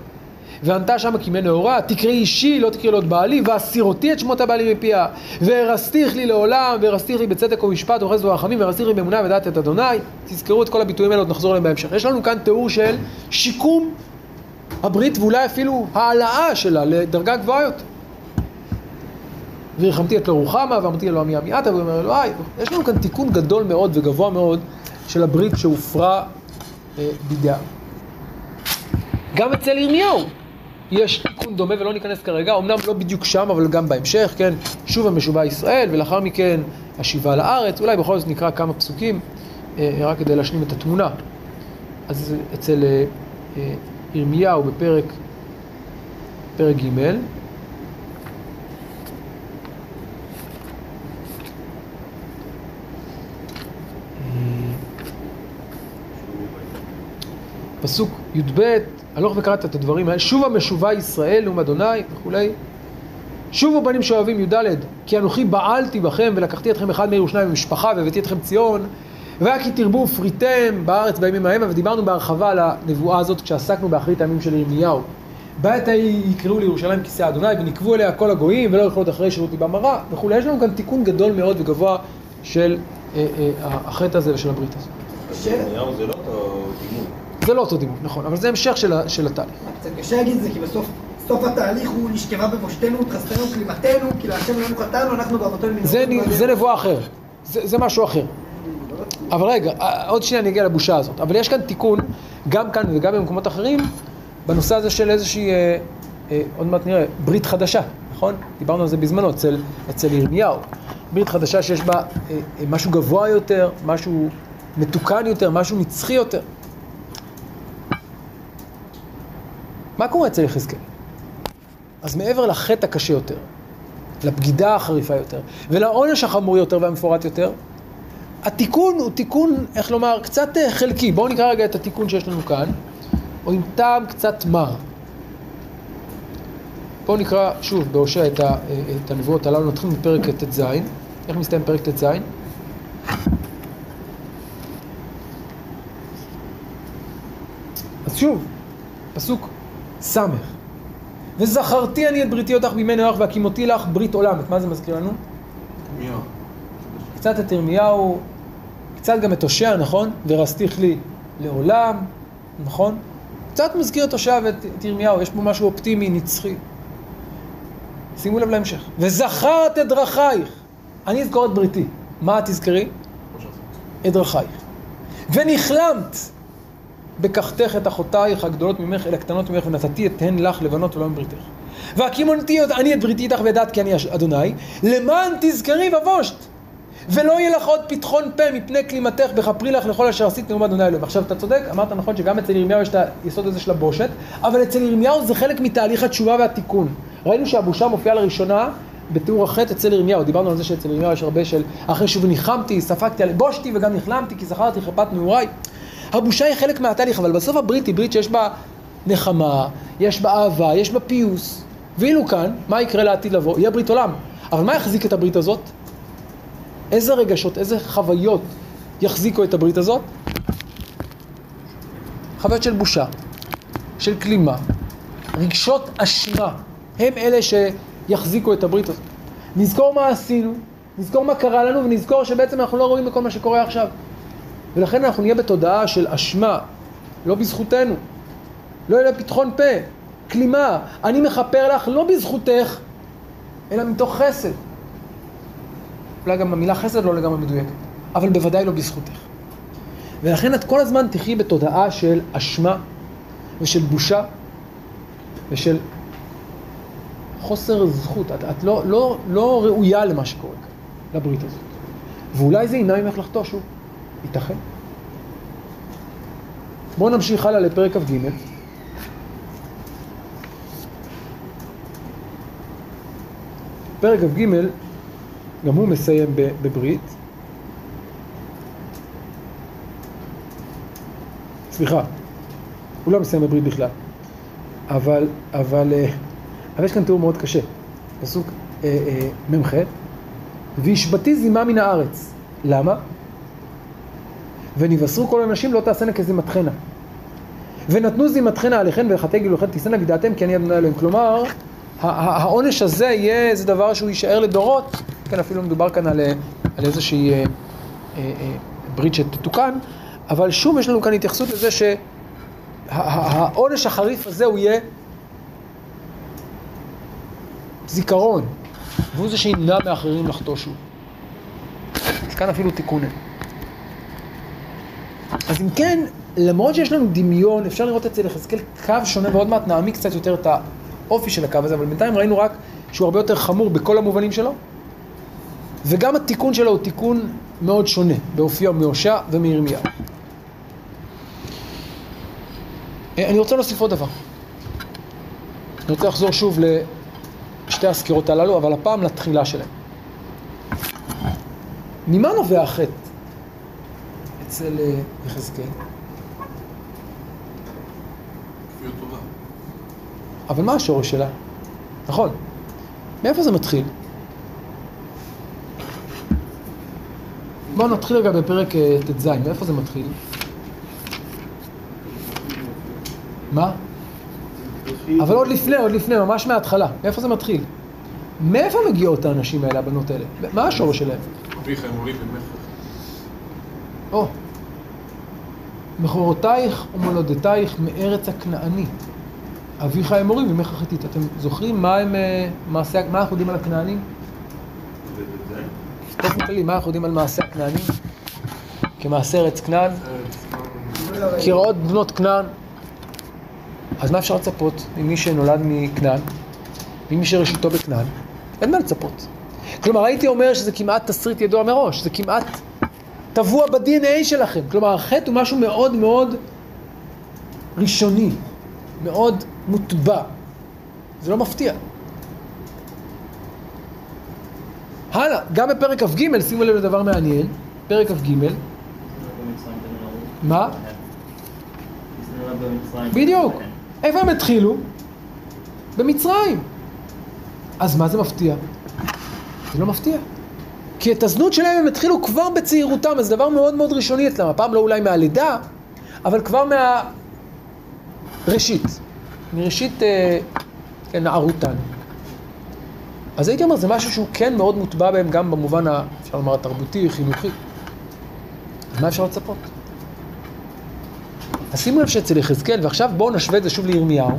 וענתה שמה כימי נאורה, תקראי אישי, לא תקראי לו את בעלי, והסירותי את שמות הבעלים מפיה, והרסתיך לי לעולם, והרסתיך לי בצדק ומשפט וחסד ורחמים, והרסתיך לי באמונה ודעת את אדוני. תזכרו את כל הביטויים האלה, עוד נחזור אליהם בהמשך. יש לנו כאן תיאור של שיקום הברית, ואולי אפילו העלאה שלה לדרגה גבוהה יותר. וירחמתי את לא רוחמה, ואמרתי מי עמי אתה, ואומר אלוהי. יש לנו כאן תיקון גדול מאוד וגבוה מאוד של הברית שהופרה אה, בידי. גם אצל ירמיהו יש תיקון דומה ולא ניכנס כרגע, אמנם לא בדיוק שם, אבל גם בהמשך, כן, שוב המשובה ישראל, ולאחר מכן השיבה לארץ, אולי בכל זאת נקרא כמה פסוקים, אה, רק כדי להשלים את התמונה. אז אצל אה, אה, ירמיהו בפרק, פרק ג', פסוק י"ב, הלוך וקראת את הדברים האלה, שוב המשובה ישראל נאום אדוני וכולי. שובו בנים שאוהבים י"ד, כי אנוכי בעלתי בכם ולקחתי אתכם אחד מעיר ושניים במשפחה והבאתי אתכם ציון. והיה כי תרבו ופריתם בארץ בימים ההם, ודיברנו בהרחבה על הנבואה הזאת כשעסקנו באחרית הימים של ירמיהו. בעת ההיא יקראו לירושלים כיסא אדוני ונקבו אליה כל הגויים ולא יכלו עוד אחרי שירות ליבם הרע וכולי. יש לנו כאן תיקון גדול מאוד וגבוה של אה, אה, החטא הזה ושל הברית הזאת. ירמיהו זה לא אותו דימוי. זה לא אותו דימוי, נכון, אבל זה המשך של, ה- של התהליך. קצת קשה להגיד את זה, כי בסוף, סוף התהליך הוא נשכבה בבושתנו, התחסנו, כלימתנו, כאילו השם לא חטאנו, אנחנו באבותינו מנהרות זה, נבואה אחר, זה, זה משהו אחר. אבל רגע, אה, עוד שנייה אני אגיע לבושה הזאת. אבל יש כאן תיקון, גם כאן וגם במקומות אחרים, בנושא הזה של איזושהי, אה, אה, עוד מעט נראה, ברית חדשה, נכון? דיברנו על זה בזמנו, אצל, אצל ירמיהו. ברית חדשה שיש בה אה, אה, משהו גבוה יותר, משהו מתוקן יותר, משהו נצחי יותר. מה קורה אצל יחזקאל? אז מעבר לחטא הקשה יותר, לבגידה החריפה יותר, ולעונש החמור יותר והמפורט יותר, התיקון הוא תיקון, איך לומר, קצת אה, חלקי. בואו נקרא רגע את התיקון שיש לנו כאן, או עם טעם קצת מר. בואו נקרא שוב בהושע את, אה, הנבואות הללו, נתחיל מפרק ט"ז. איך מסתיים פרק ט"ז? אז שוב, פסוק ס' וזכרתי אני את בריתי אותך בימי נוח והקימותי לך ברית עולם. את מה זה מזכיר לנו? ירמיהו. קצת את ירמיהו, קצת גם את הושע, נכון? ורסתיך לי לעולם, נכון? קצת מזכיר את הושע ואת את ירמיהו, יש פה משהו אופטימי, נצחי. שימו לב להמשך. וזכרת את דרכייך, אני אזכור את בריתי. מה את תזכרי? את דרכייך. ונכלמת בקחתך את אחותייך הגדולות ממך אל הקטנות ממך ונתתי את הן לך לבנות ולא מבריתך. והקימונתי אני את בריתי איתך וידעת כי אני אדוני למען תזכרי ובושת ולא יהיה לך עוד פתחון פה מפני כלימתך בכפרי לך לכל אשר עשית נאום אדוני אלוהים. עכשיו אתה צודק, אמרת נכון שגם אצל ירמיהו יש את היסוד הזה של הבושת, אבל אצל ירמיהו זה חלק מתהליך התשובה והתיקון. ראינו שהבושה מופיעה לראשונה בתיאור החטא אצל ירמיהו, דיברנו על זה שאצל ירמיהו יש הרבה של אחרי שוב ניחמתי, ספגתי על בושתי וגם נכלמתי כי זכרתי חרפת נעוריי. הבושה היא חלק מהתהליך, אבל בסוף הברית היא ברית שיש בה נחמה, יש בה אהבה, יש בה פיוס. ואילו כאן, מה יקרה לעתיד לבוא? יהיה ברית עולם. אבל מה יחזיק את הברית הזאת? איזה רגשות, איזה חוויות יחזיקו את הברית הזאת? חוויות של בושה, של כלימה, רגשות אשמה, הם אלה שיחזיקו את הברית הזאת. נזכור מה עשינו, נזכור מה קרה לנו ונזכור שבעצם אנחנו לא רואים בכל מה שקורה עכשיו. ולכן אנחנו נהיה בתודעה של אשמה, לא בזכותנו. לא יהיה פתחון פה, כלימה. אני מכפר לך לא בזכותך, אלא מתוך חסד. אולי גם המילה חסד לא לגמרי מדויקת, אבל בוודאי לא בזכותך. ולכן את כל הזמן תחי בתודעה של אשמה ושל בושה ושל חוסר זכות. את, את לא, לא, לא ראויה למה שקורה כאן, לברית הזאת. ואולי זה ימנע ממך לחטוא שוב. ייתכן. בואו נמשיך הלאה לפרק כ"ג. פרק כ"ג, גם הוא מסיים בברית. סליחה, הוא לא מסיים בברית בכלל. אבל, אבל, אה, אבל יש כאן תיאור מאוד קשה. פסוק אה, אה, מ"ח, והשבתי זימה מן הארץ. למה? ונבשרו כל הנשים לא תעשינה כזימתכנה. ונתנו זימתכנה עליכן ולחטא גילוכן תישאנה וידעתם כי אני אדוני אלוהים. כלומר, העונש הזה יהיה איזה דבר שהוא יישאר לדורות, כן, אפילו מדובר כאן על, על איזושהי אה, אה, אה, ברית שתתוקן, אבל שוב יש לנו כאן התייחסות לזה שהעונש החריף הזה הוא יהיה זיכרון, והוא זה שימנע מאחרים לחטוא שוב. אז כאן אפילו תיקון. אז אם כן, למרות שיש לנו דמיון, אפשר לראות אצל יחזקאל קו שונה, ועוד מעט נעמיק קצת יותר את האופי של הקו הזה, אבל בינתיים ראינו רק שהוא הרבה יותר חמור בכל המובנים שלו, וגם התיקון שלו הוא תיקון מאוד שונה באופיו מהושע ומירמיהו. אה, אני רוצה להוסיף עוד דבר. אני רוצה לחזור שוב לשתי הסקירות הללו, אבל הפעם לתחילה שלהם. ממה נובע החטא אצל אה, יחזקאל? אבל מה השורש שלה? נכון. מאיפה זה מתחיל? בואו נתחיל רגע בפרק אה, ט"ז, מאיפה זה מתחיל? מה? אבל עוד לפני, עוד לפני, ממש מההתחלה. מאיפה זה מתחיל? מאיפה מגיעות האנשים האלה, הבנות האלה? מה השורש שלהם? אביך אמורי במכר. או, מכורותייך ומולדתייך מארץ הכנעני. אביך האמורי ומך החיתית. אתם זוכרים מה הם, אה, מה אנחנו יודעים על הכנענים? באופן כללי, מה אנחנו יודעים על מעשי הכנענים? כמעשה ארץ כנען? קראות בנות כנען. אז מה אפשר לצפות ממי שנולד מכנען? ממי שראשיתו בכנען? אין מה לצפות. כלומר, הייתי אומר שזה כמעט תסריט ידוע מראש, זה כמעט טבוע ב-DNA שלכם. כלומר, החטא הוא משהו מאוד מאוד ראשוני, מאוד מוטבע. זה לא מפתיע. הלאה, גם בפרק כ"ג, שימו לב לדבר מעניין, פרק כ"ג, מה? בדיוק. איפה הם התחילו? במצרים. אז מה זה מפתיע? זה לא מפתיע. כי את הזנות שלהם הם התחילו כבר בצעירותם, אז זה דבר מאוד מאוד ראשוני אצלם. הפעם לא אולי מהלידה, אבל כבר מהראשית. מראשית, אה, כן, נערותן. אז הייתי אומר, זה משהו שהוא כן מאוד מוטבע בהם גם במובן, אפשר לומר, התרבותי, חינוכי. אז מה אפשר לצפות? אז שימו לב שאצל יחזקאל, ועכשיו בואו נשווה את זה שוב לירמיהו.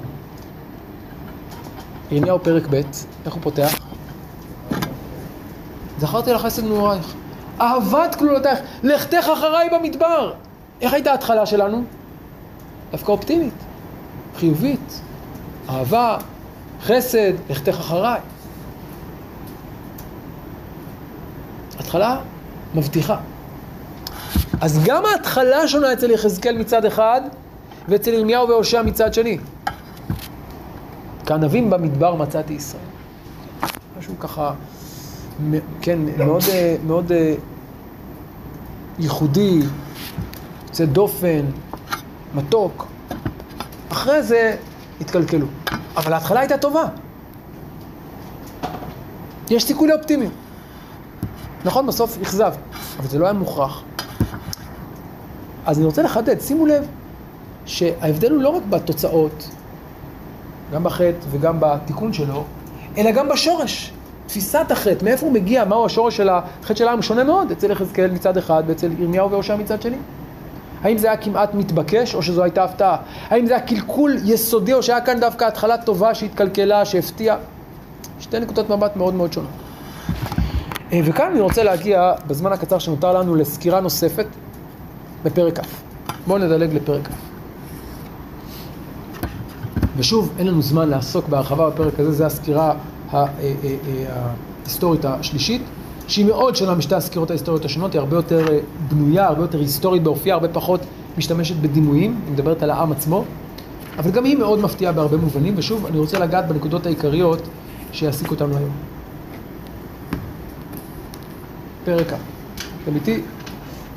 ירמיהו פרק ב', איך הוא פותח? זכרתי לך חסד נעורייך. אהבת כלולותייך, לכתך אחריי במדבר. איך הייתה ההתחלה שלנו? דווקא אופטימית, חיובית, אהבה, חסד, לכתך אחריי. התחלה מבטיחה. אז גם ההתחלה שונה אצל יחזקאל מצד אחד, ואצל ירמיהו והושע מצד שני. כענבים במדבר מצאתי ישראל. משהו ככה, כן, מאוד, מאוד ייחודי, יוצא דופן, מתוק. אחרי זה התקלקלו. אבל ההתחלה הייתה טובה. יש סיכוי לאופטימיות. נכון, בסוף אכזבת, אבל זה לא היה מוכרח. אז אני רוצה לחדד, שימו לב שההבדל הוא לא רק בתוצאות, גם בחטא וגם בתיקון שלו, אלא גם בשורש. תפיסת החטא, מאיפה הוא מגיע, מהו השורש של החטא של העם, שונה מאוד אצל יחזקאל מצד אחד ואצל ירמיהו והושע מצד שני. האם זה היה כמעט מתבקש או שזו הייתה הפתעה? האם זה היה קלקול יסודי או שהיה כאן דווקא התחלה טובה שהתקלקלה, שהפתיעה? שתי נקודות מבט מאוד מאוד שונות. אה, וכאן אני רוצה להגיע בזמן הקצר שנותר לנו לסקירה נוספת בפרק כ'. בואו נדלג לפרק כ'. ושוב, אין לנו זמן לעסוק בהרחבה בפרק הזה, זו הסקירה ההיסטורית השלישית, שהיא מאוד שונה משתי הסקירות ההיסטוריות השונות, היא הרבה יותר אה, בנויה, הרבה יותר היסטורית באופייה, הרבה פחות משתמשת בדימויים, היא מדברת על העם עצמו, אבל גם היא מאוד מפתיעה בהרבה מובנים, ושוב, אני רוצה לגעת בנקודות העיקריות שיעסיקו אותנו היום. פרק כ'. אתם איתי?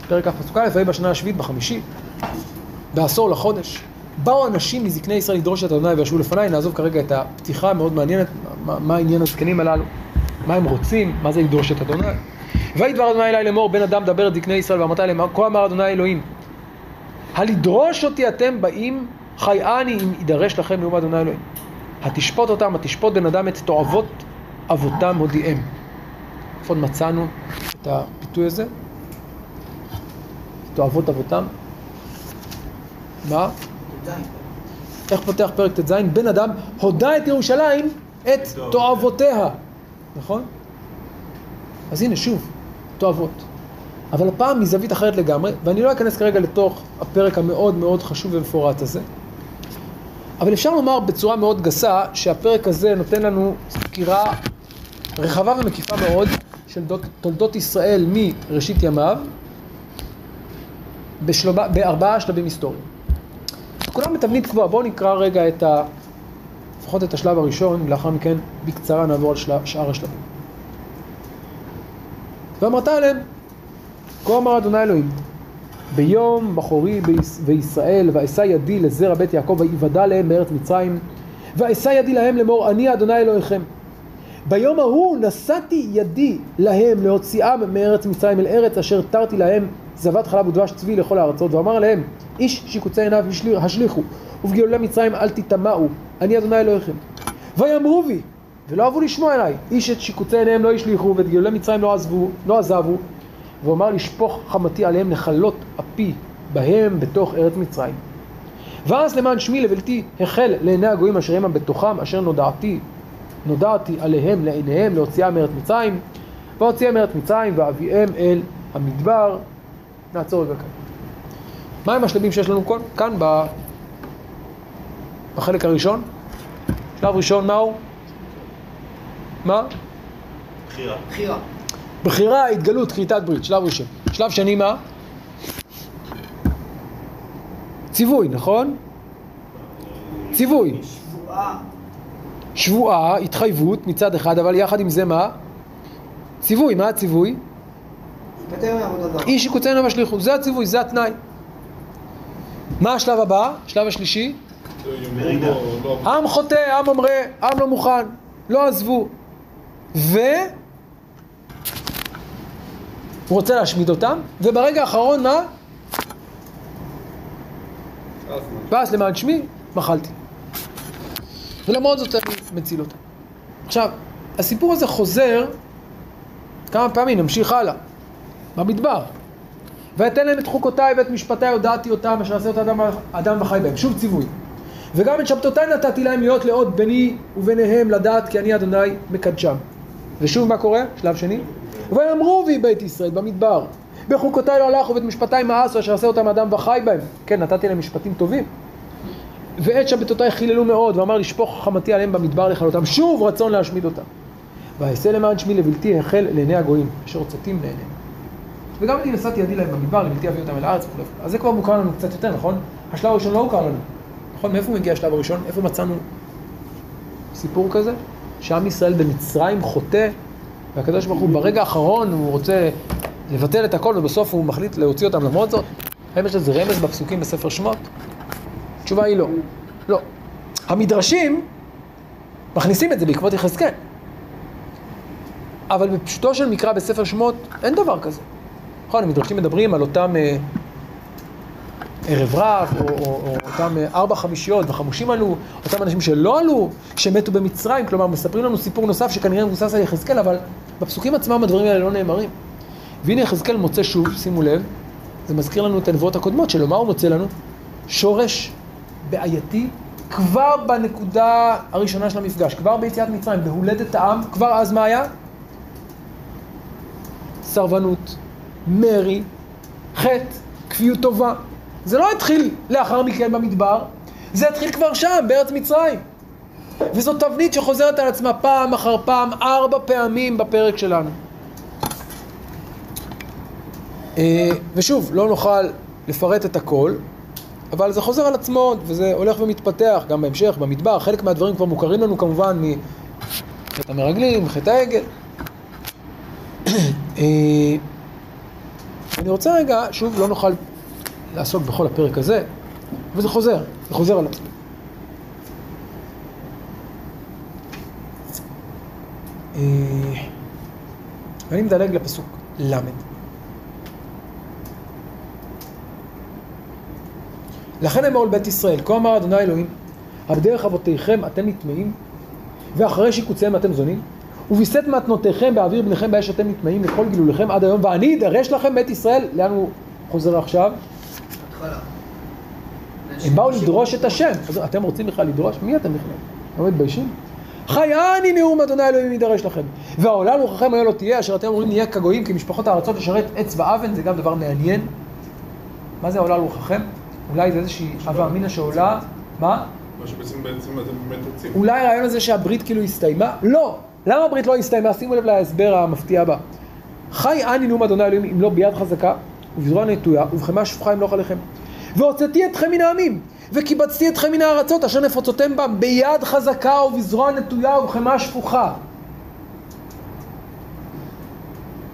פרק כ' פסוק א', ויהי בשנה השביעית בחמישי, בעשור לחודש. באו אנשים מזקני ישראל לדרוש את אדוני וישבו לפניי, נעזוב כרגע את הפתיחה המאוד מעניינת, מה, מה עניין הזקנים הללו, מה הם רוצים, מה זה לדרוש את אדוני. ויהי דבר אדוני אלי לאמור, בן אדם דבר את זקני ישראל ואמרת להם, כה אמר אדוני אלוהים, הלדרוש אותי אתם באים, חי אני אם יידרש לכם נאום אדוני אלוהים. התשפוט אותם, התשפוט בן אדם את תועבות אבותם הודיעם. איפה עוד מצאנו את הביטוי הזה? תועבות אבותם. מה? איך פותח פרק ט"ז? בן אדם הודה את ירושלים את תועבותיה, נכון? אז הנה שוב, תועבות. אבל הפעם מזווית אחרת לגמרי, ואני לא אכנס כרגע לתוך הפרק המאוד מאוד חשוב ומפורט הזה. אבל אפשר לומר בצורה מאוד גסה שהפרק הזה נותן לנו סקירה רחבה ומקיפה מאוד של דות- תולדות ישראל מראשית ימיו בשלובה, בארבעה שלבים היסטוריים. כולם בתבנית קבועה, בואו נקרא רגע את ה... לפחות את השלב הראשון, ולאחר מכן בקצרה נעבור על שלב, שאר השלבים. ואמרת עליהם, כה אמר אדוני אלוהים, ביום בחורי ביש- וישראל, ואשא ידי לזרע בית יעקב, ויוודע להם בארץ מצרים, ואשא ידי להם לאמור, אני אדוני אלוהיכם. ביום ההוא נשאתי ידי להם להוציאם מארץ מצרים אל ארץ אשר תרתי להם זבת חלב ודבש צבי לכל הארצות ואמר להם איש שיקוצי עיניו השלי- השליכו ובגלולי מצרים אל תטמאו אני אדוני אלוהיכם. ויאמרו בי ולא אהבו לשמוע אליי איש את שיקוצי עיניהם לא השליכו ואת גלולי מצרים לא עזבו לא עזבו. והוא אמר לשפוך חמתי עליהם לכלות אפי בהם בתוך ארץ מצרים. ואז למען שמי לבלתי החל לעיני הגויים אשר המה בתוכם אשר נודעתי נודעתי עליהם לעיניהם להוציאם מארץ מצרים והוציאם מארץ מצרים ואביאם אל המדבר נעצור רגע כאן. מהם השלבים שיש לנו כאן? כאן ב... בחלק הראשון. שלב ראשון מהו? מה? בחירה. בחירה. בחירה, התגלות, כריתת ברית, שלב ראשון. שלב שני מה? ציווי, נכון? ציווי. שבועה. שבועה, התחייבות מצד אחד, אבל יחד עם זה מה? ציווי, מה הציווי? התפטר מעבודה זרה. איש יקוצנו בשליחות, זה הציווי, זה התנאי. מה השלב הבא? השלב השלישי? עם חוטא, עם ממרא, עם לא מוכן, לא עזבו. ו... הוא רוצה להשמיד אותם, וברגע האחרון מה? ואז למען שמי, מחלתי. ולמרות זאת אני מציל אותם. עכשיו, הסיפור הזה חוזר כמה פעמים, נמשיך הלאה, במדבר. ואתן להם את חוקותיי ואת משפטיי הודעתי אותם, אשר עשה אותה אדם, אדם וחי בהם. שוב ציווי. וגם את שבתותיי נתתי להם להיות לאות ביני וביניהם לדעת כי אני אדוני מקדשם. ושוב מה קורה? שלב שני. ויאמרו בי בית ישראל במדבר. בחוקותיי לא הלכו ואת משפטיי מאסו אשר עשה אותם אדם וחי בהם. כן, נתתי להם משפטים טובים. ואת שבתותיי חיללו מאוד, ואמר לשפוך חמתי עליהם במדבר לכלותם. שוב רצון להשמיד אותם. ואעשה למען שמי לבלתי החל לעיני הגויים, אשר רוצתים לעיניהם. וגם אני נשאתי ידי להם במדבר, לבלתי אביא אותם אל הארץ וכו'. אז זה כבר מוכר לנו קצת יותר, נכון? השלב הראשון לא הוכר לנו. נכון? מאיפה מגיע השלב הראשון? איפה מצאנו סיפור כזה? שעם ישראל במצרים חוטא, והקדוש ברוך הוא ברגע האחרון הוא רוצה לבטל את הכל ובסוף הוא מחליט להוציא אותם למרות זאת? האם יש לזה רמז בפסוקים בספר שמות? התשובה היא לא. לא. המדרשים מכניסים את זה בעקבות יחזקאל. אבל בפשוטו של מקרא בספר שמות אין דבר כזה. נכון, המדרשים מדברים על אותם אה, ערב רב, או, או, או אותם אה, ארבע חמישיות וחמושים עלו, אותם אנשים שלא עלו, שמתו במצרים, כלומר מספרים לנו סיפור נוסף שכנראה מבוסס על יחזקאל, אבל בפסוקים עצמם הדברים האלה לא נאמרים. והנה יחזקאל מוצא שוב, שימו לב, זה מזכיר לנו את הנבואות הקודמות שלו, מה הוא מוצא לנו? שורש בעייתי כבר בנקודה הראשונה של המפגש, כבר ביציאת מצרים, בהולדת העם, כבר אז מה היה? סרבנות, מרי, חטא, כפיות טובה. זה לא התחיל לאחר מכן במדבר, זה התחיל כבר שם, בארץ מצרים. וזו תבנית שחוזרת על עצמה פעם אחר פעם, ארבע פעמים בפרק שלנו. אה, ושוב, לא נוכל לפרט את הכל, אבל זה חוזר על עצמו, וזה הולך ומתפתח גם בהמשך, במדבר. חלק מהדברים כבר מוכרים לנו כמובן מחטא המרגלים, מחטא העגל. אה, אני רוצה רגע, שוב, לא נוכל לעסוק בכל הפרק הזה, אבל זה חוזר, זה חוזר על עצמו. אה, ואני מדלג לפסוק ל'. לכן אמור לבית ישראל, כה אמר אדוני אלוהים, הבדרך אבותיכם אתם נטמעים, ואחרי שיקוציהם אתם זונים, וביסת מתנותיכם באוויר בניכם באש אתם נטמעים לכל גילוליכם עד היום, ואני אדרש לכם בית ישראל, לאן הוא חוזר עכשיו? הם באו לדרוש את השם, אז אתם רוצים בכלל לדרוש? מי אתם בכלל? לא מתביישים? חייני נאום אדוני אלוהים יידרש לכם. והעולם רוחכם היה לא תהיה, אשר אתם אומרים נהיה כגויים, כי משפחות הארצות לשרת עץ ואבן, זה גם דבר מעניין. מה זה העולם רוחכם? אולי זה איזושהי הווה אמינא שעולה, מה? מה שבעצם בעצם אתם באמת רוצים. אולי הרעיון הזה שהברית כאילו הסתיימה? לא. למה הברית לא הסתיימה? שימו לב להסבר המפתיע הבא. חי אני נאום אדוני אלוהים אם לא ביד חזקה ובזרוע נטויה ובחמה שפוכה ימלוך עליכם. והוצאתי אתכם מן העמים וקיבצתי אתכם מן הארצות אשר נפוצותם בם ביד חזקה ובזרוע נטויה ובחמה שפוכה.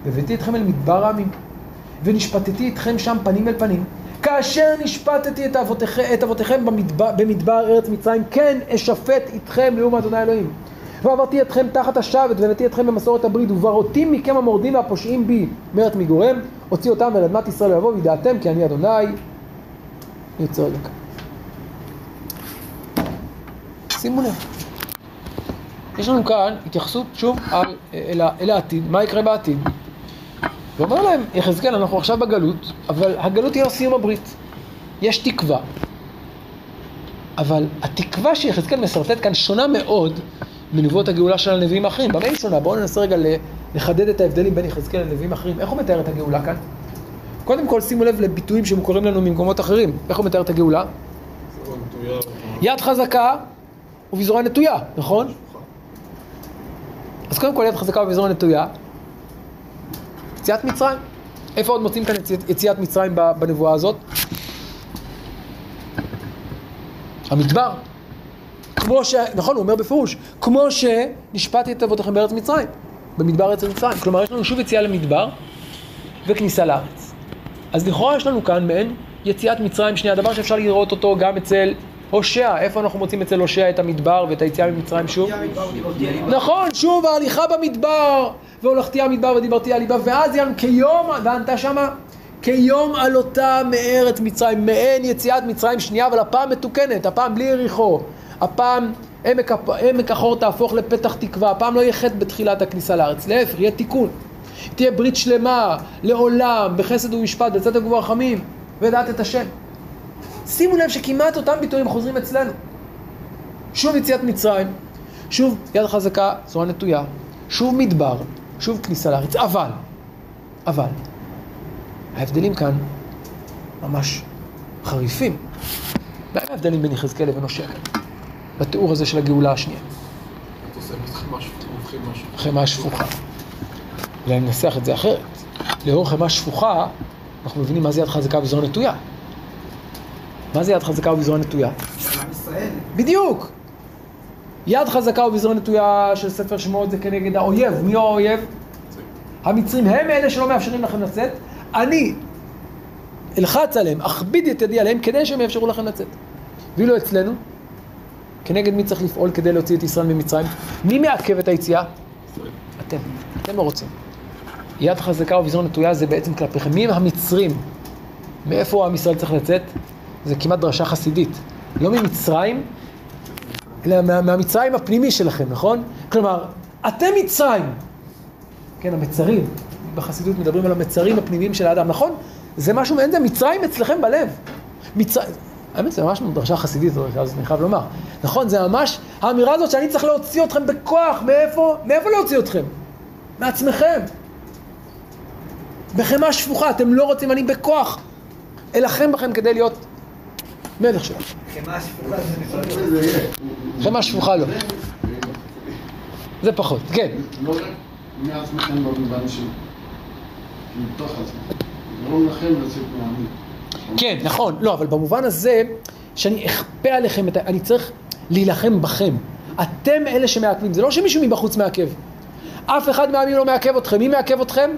והבאתי אתכם אל מדבר העמים ונשפטתי אתכם שם פנים אל פנים כאשר נשפטתי את אבותיכם, את אבותיכם במדבר, במדבר ארץ מצרים, כן אשפט איתכם לאום אדוני אלוהים. ועברתי אתכם תחת השבת, ונתתי אתכם במסורת הברית, ובראתי מכם המורדים והפושעים בי מארץ מגוריהם, הוציא אותם אל אדמת ישראל לבוא, וידעתם כי אני אדוני. יוצא רגע. שימו לב. יש לנו כאן התייחסות שוב על, אל, אל העתיד, מה יקרה בעתיד. ואומר להם, יחזקאל, אנחנו עכשיו בגלות, אבל הגלות היא לא סיום הברית. יש תקווה. אבל התקווה שיחזקאל משרטט כאן שונה מאוד מנבואות הגאולה של הנביאים האחרים. במה היא שונה? בואו ננסה רגע לחדד את ההבדלים בין יחזקאל לנביאים האחרים. איך הוא מתאר את הגאולה כאן? קודם כל שימו לב לביטויים שמוכרים לנו ממקומות אחרים. איך הוא מתאר את הגאולה? יד חזקה ובזרוע נטויה, נכון? אז קודם כל יד חזקה ובזרוע נטויה. יציאת מצרים. איפה עוד מוצאים כאן יציאת, מצרים בנבואה הזאת? המדבר. כמו ש... נכון, הוא אומר בפירוש, כמו שנשפטתי את אבותיכם בארץ מצרים, במדבר ארץ מצרים. כלומר, יש לנו שוב יציאה למדבר וכניסה לארץ. אז לכאורה יש לנו כאן מעין יציאת מצרים שנייה, דבר שאפשר לראות אותו גם אצל הושע. איפה אנחנו מוצאים אצל הושע את המדבר ואת היציאה ממצרים שוב? נכון, שוב ההליכה במדבר, והולכתי המדבר ודיברתי על ליבה, ואז יענו כיום, וענתה שמה, כיום עלותה מארץ מצרים, מעין יציאת מצרים שנייה, אבל הפעם מתוקנת, הפעם בלי יריחו, הפעם עמק, עמק החור תהפוך לפתח תקווה, הפעם לא יהיה חטא בתחילת הכניסה לארץ, להפך, יהיה תיקון. תהיה ברית שלמה, לעולם, בחסד ומשפט, בצדק וברחמים, ודעת את השם. שימו לב שכמעט אותם ביטויים חוזרים אצלנו. שוב יציאת מצרים, שוב יד חזקה, זרוע נטויה, שוב מדבר, שוב כניסה לארץ, אבל, אבל, ההבדלים כאן ממש חריפים. מה ההבדלים בין יחזקאל לבין כאן? בתיאור הזה של הגאולה השנייה. חמאה שפוכה. אולי ננסח את זה אחרת. לאור חמאה שפוכה, אנחנו מבינים מה זה יד חזקה וזרוע נטויה. מה זה יד חזקה ובזרוע נטויה? בדיוק. יד חזקה ובזרוע נטויה של ספר שמות זה כנגד האויב. מי הוא האויב? המצרים הם אלה שלא מאפשרים לכם לצאת. אני אלחץ עליהם, אכביד את ידי עליהם כדי שהם יאפשרו לכם לצאת. ואילו אצלנו, כנגד מי צריך לפעול כדי להוציא את ישראל ממצרים? מי מעכב את היציאה? אתם, אתם לא רוצים. יד חזקה ובזרוע נטויה זה בעצם כלפיכם. מי הם המצרים? מאיפה עם ישראל צריך לצאת? זה כמעט דרשה חסידית. לא ממצרים, אלא מה, מהמצרים הפנימי שלכם, נכון? כלומר, אתם מצרים. כן, המצרים. בחסידות מדברים על המצרים הפנימיים של האדם, נכון? זה משהו, אין זה מצרים אצלכם בלב. מצרים, האמת זה ממש דרשה חסידית, אז אני חייב לומר. נכון, זה ממש האמירה הזאת שאני צריך להוציא אתכם בכוח, מאיפה? מאיפה להוציא אתכם? מעצמכם. בחמאה שפוכה, אתם לא רוצים, אני בכוח. אלחם בכם כדי להיות מלך שלכם. חמאה שפוכה זה נכון. חמאה שפוכה לא. זה פחות, כן. לא רק מעצמכם במובן של מתוך עצמכם. גרום לכם לצאת מהעמים. כן, נכון. לא, אבל במובן הזה, שאני אכפה עליכם, את ה... אני צריך להילחם בכם. אתם אלה שמעכבים, זה לא שמישהו מבחוץ מעכב. אף אחד מהעמים לא מעכב אתכם. מי מעכב אתכם?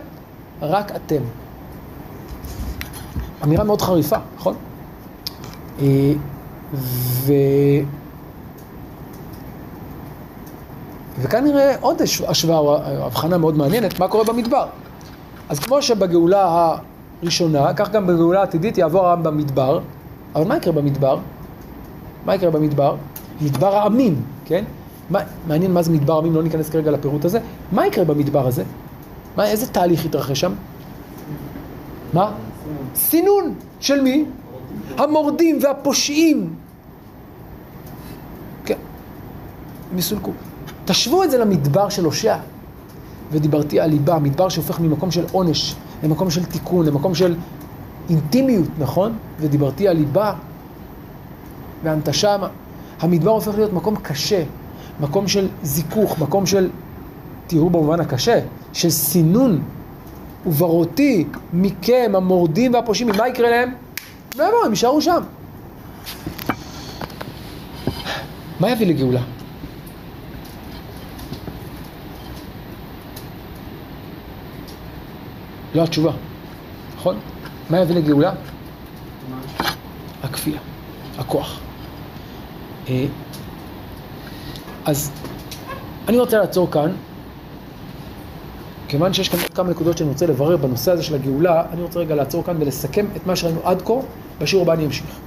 רק אתם. אמירה מאוד חריפה, נכון? אה, ו... וכאן נראה עוד הש- השוואה או הבחנה מאוד מעניינת, מה קורה במדבר. אז כמו שבגאולה הראשונה, כך גם בגאולה העתידית יעבור העם במדבר, אבל מה יקרה במדבר? מה יקרה במדבר? מדבר העמים, כן? מה, מעניין מה זה מדבר עמים, לא ניכנס כרגע לפירוט הזה. מה יקרה במדבר הזה? מה, איזה תהליך יתרחש שם? מה? סינון. של מי? המורדים והפושעים. כן, הם יסולקו. תשוו את זה למדבר של הושע. ודיברתי על ליבה, מדבר שהופך ממקום של עונש למקום של תיקון, למקום של אינטימיות, נכון? ודיברתי על ליבה והנטשה. המדבר הופך להיות מקום קשה, מקום של זיכוך, מקום של, תראו במובן הקשה, של סינון. ובראתי מכם המורדים והפושעים, מה יקרה להם? לא יבואו, הם יישארו שם. מה יביא לגאולה? לא התשובה, נכון? מה יביא לגאולה? הכפייה, הכוח. אה, אז אני רוצה לעצור כאן, כיוון שיש כאן עוד כמה נקודות שאני רוצה לברר בנושא הזה של הגאולה, אני רוצה רגע לעצור כאן ולסכם את מה שראינו עד כה, בשיעור הבא אני אמשיך.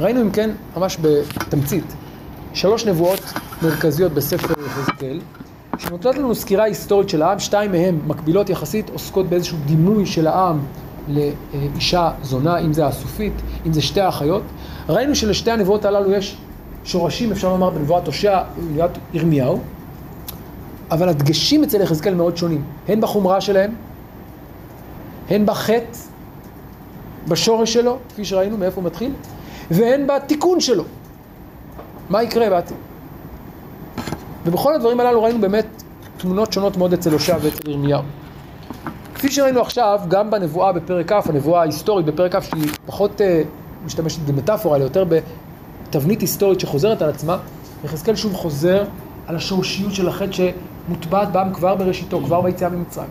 ראינו אם כן, ממש בתמצית, שלוש נבואות מרכזיות בספר יחזקאל, שנותנות לנו סקירה היסטורית של העם, שתיים מהן מקבילות יחסית, עוסקות באיזשהו דימוי של העם לאישה זונה, אם זה הסופית, אם זה שתי האחיות. ראינו שלשתי הנבואות הללו יש שורשים, אפשר לומר, בנבואת הושע ובנבואת ירמיהו, אבל הדגשים אצל יחזקאל מאוד שונים, הן בחומרה שלהם, הן בחטא, בשורש שלו, כפי שראינו מאיפה הוא מתחיל, והן בתיקון שלו, מה יקרה בעתיד. ובכל הדברים הללו ראינו באמת תמונות שונות מאוד אצל הושע ואצל ירמיהו. כפי שראינו עכשיו, גם בנבואה בפרק כ', הנבואה ההיסטורית בפרק כ', שהיא פחות uh, משתמשת במטאפורה, אלא יותר בתבנית היסטורית שחוזרת על עצמה, יחזקאל שוב חוזר על השורשיות של החטא שמוטבעת בעם כבר בראשיתו, כבר ביציאה ממצרים.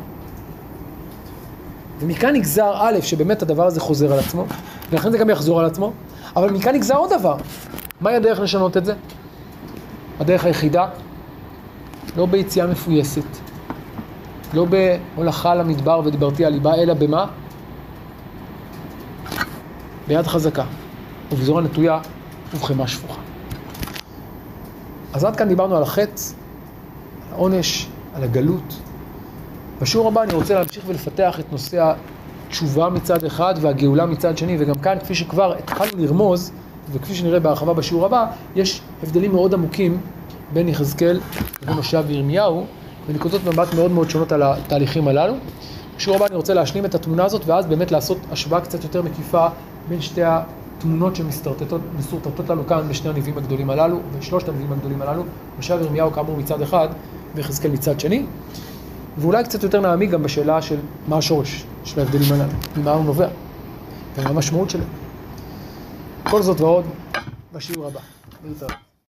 ומכאן נגזר א', שבאמת הדבר הזה חוזר על עצמו, ולכן זה גם יחזור על עצמו, אבל מכאן נגזר עוד דבר. מהי הדרך לשנות את זה? הדרך היחידה? לא ביציאה מפויסת, לא בהולכה למדבר ודיברתי על ליבה, אלא במה? ביד חזקה, ובזרוע נטויה ובחמה שפוכה. אז עד כאן דיברנו על החטא, על העונש, על הגלות. בשיעור הבא אני רוצה להמשיך ולפתח את נושא התשובה מצד אחד והגאולה מצד שני, וגם כאן, כפי שכבר התחלנו לרמוז, וכפי שנראה בהרחבה בשיעור הבא, יש הבדלים מאוד עמוקים בין יחזקאל לבין הושע וירמיהו, ונקודות מבט מאוד מאוד שונות על התהליכים הללו. בשיעור הבא אני רוצה להשלים את התמונה הזאת, ואז באמת לעשות השוואה קצת יותר מקיפה בין שתי התמונות שמסורטטות לנו כאן בשני הנביאים הגדולים הללו, בשלושת הנביאים הגדולים הללו, הושע וירמיהו כאמור מצד אחד, ויחזקאל מצד שני. ואולי קצת יותר נעמיק גם בשאלה של מה השורש של ההבדלים הללו, ממה הוא נובע, ומה המשמעות שלהם. כל זאת ועוד בשיעור הבא.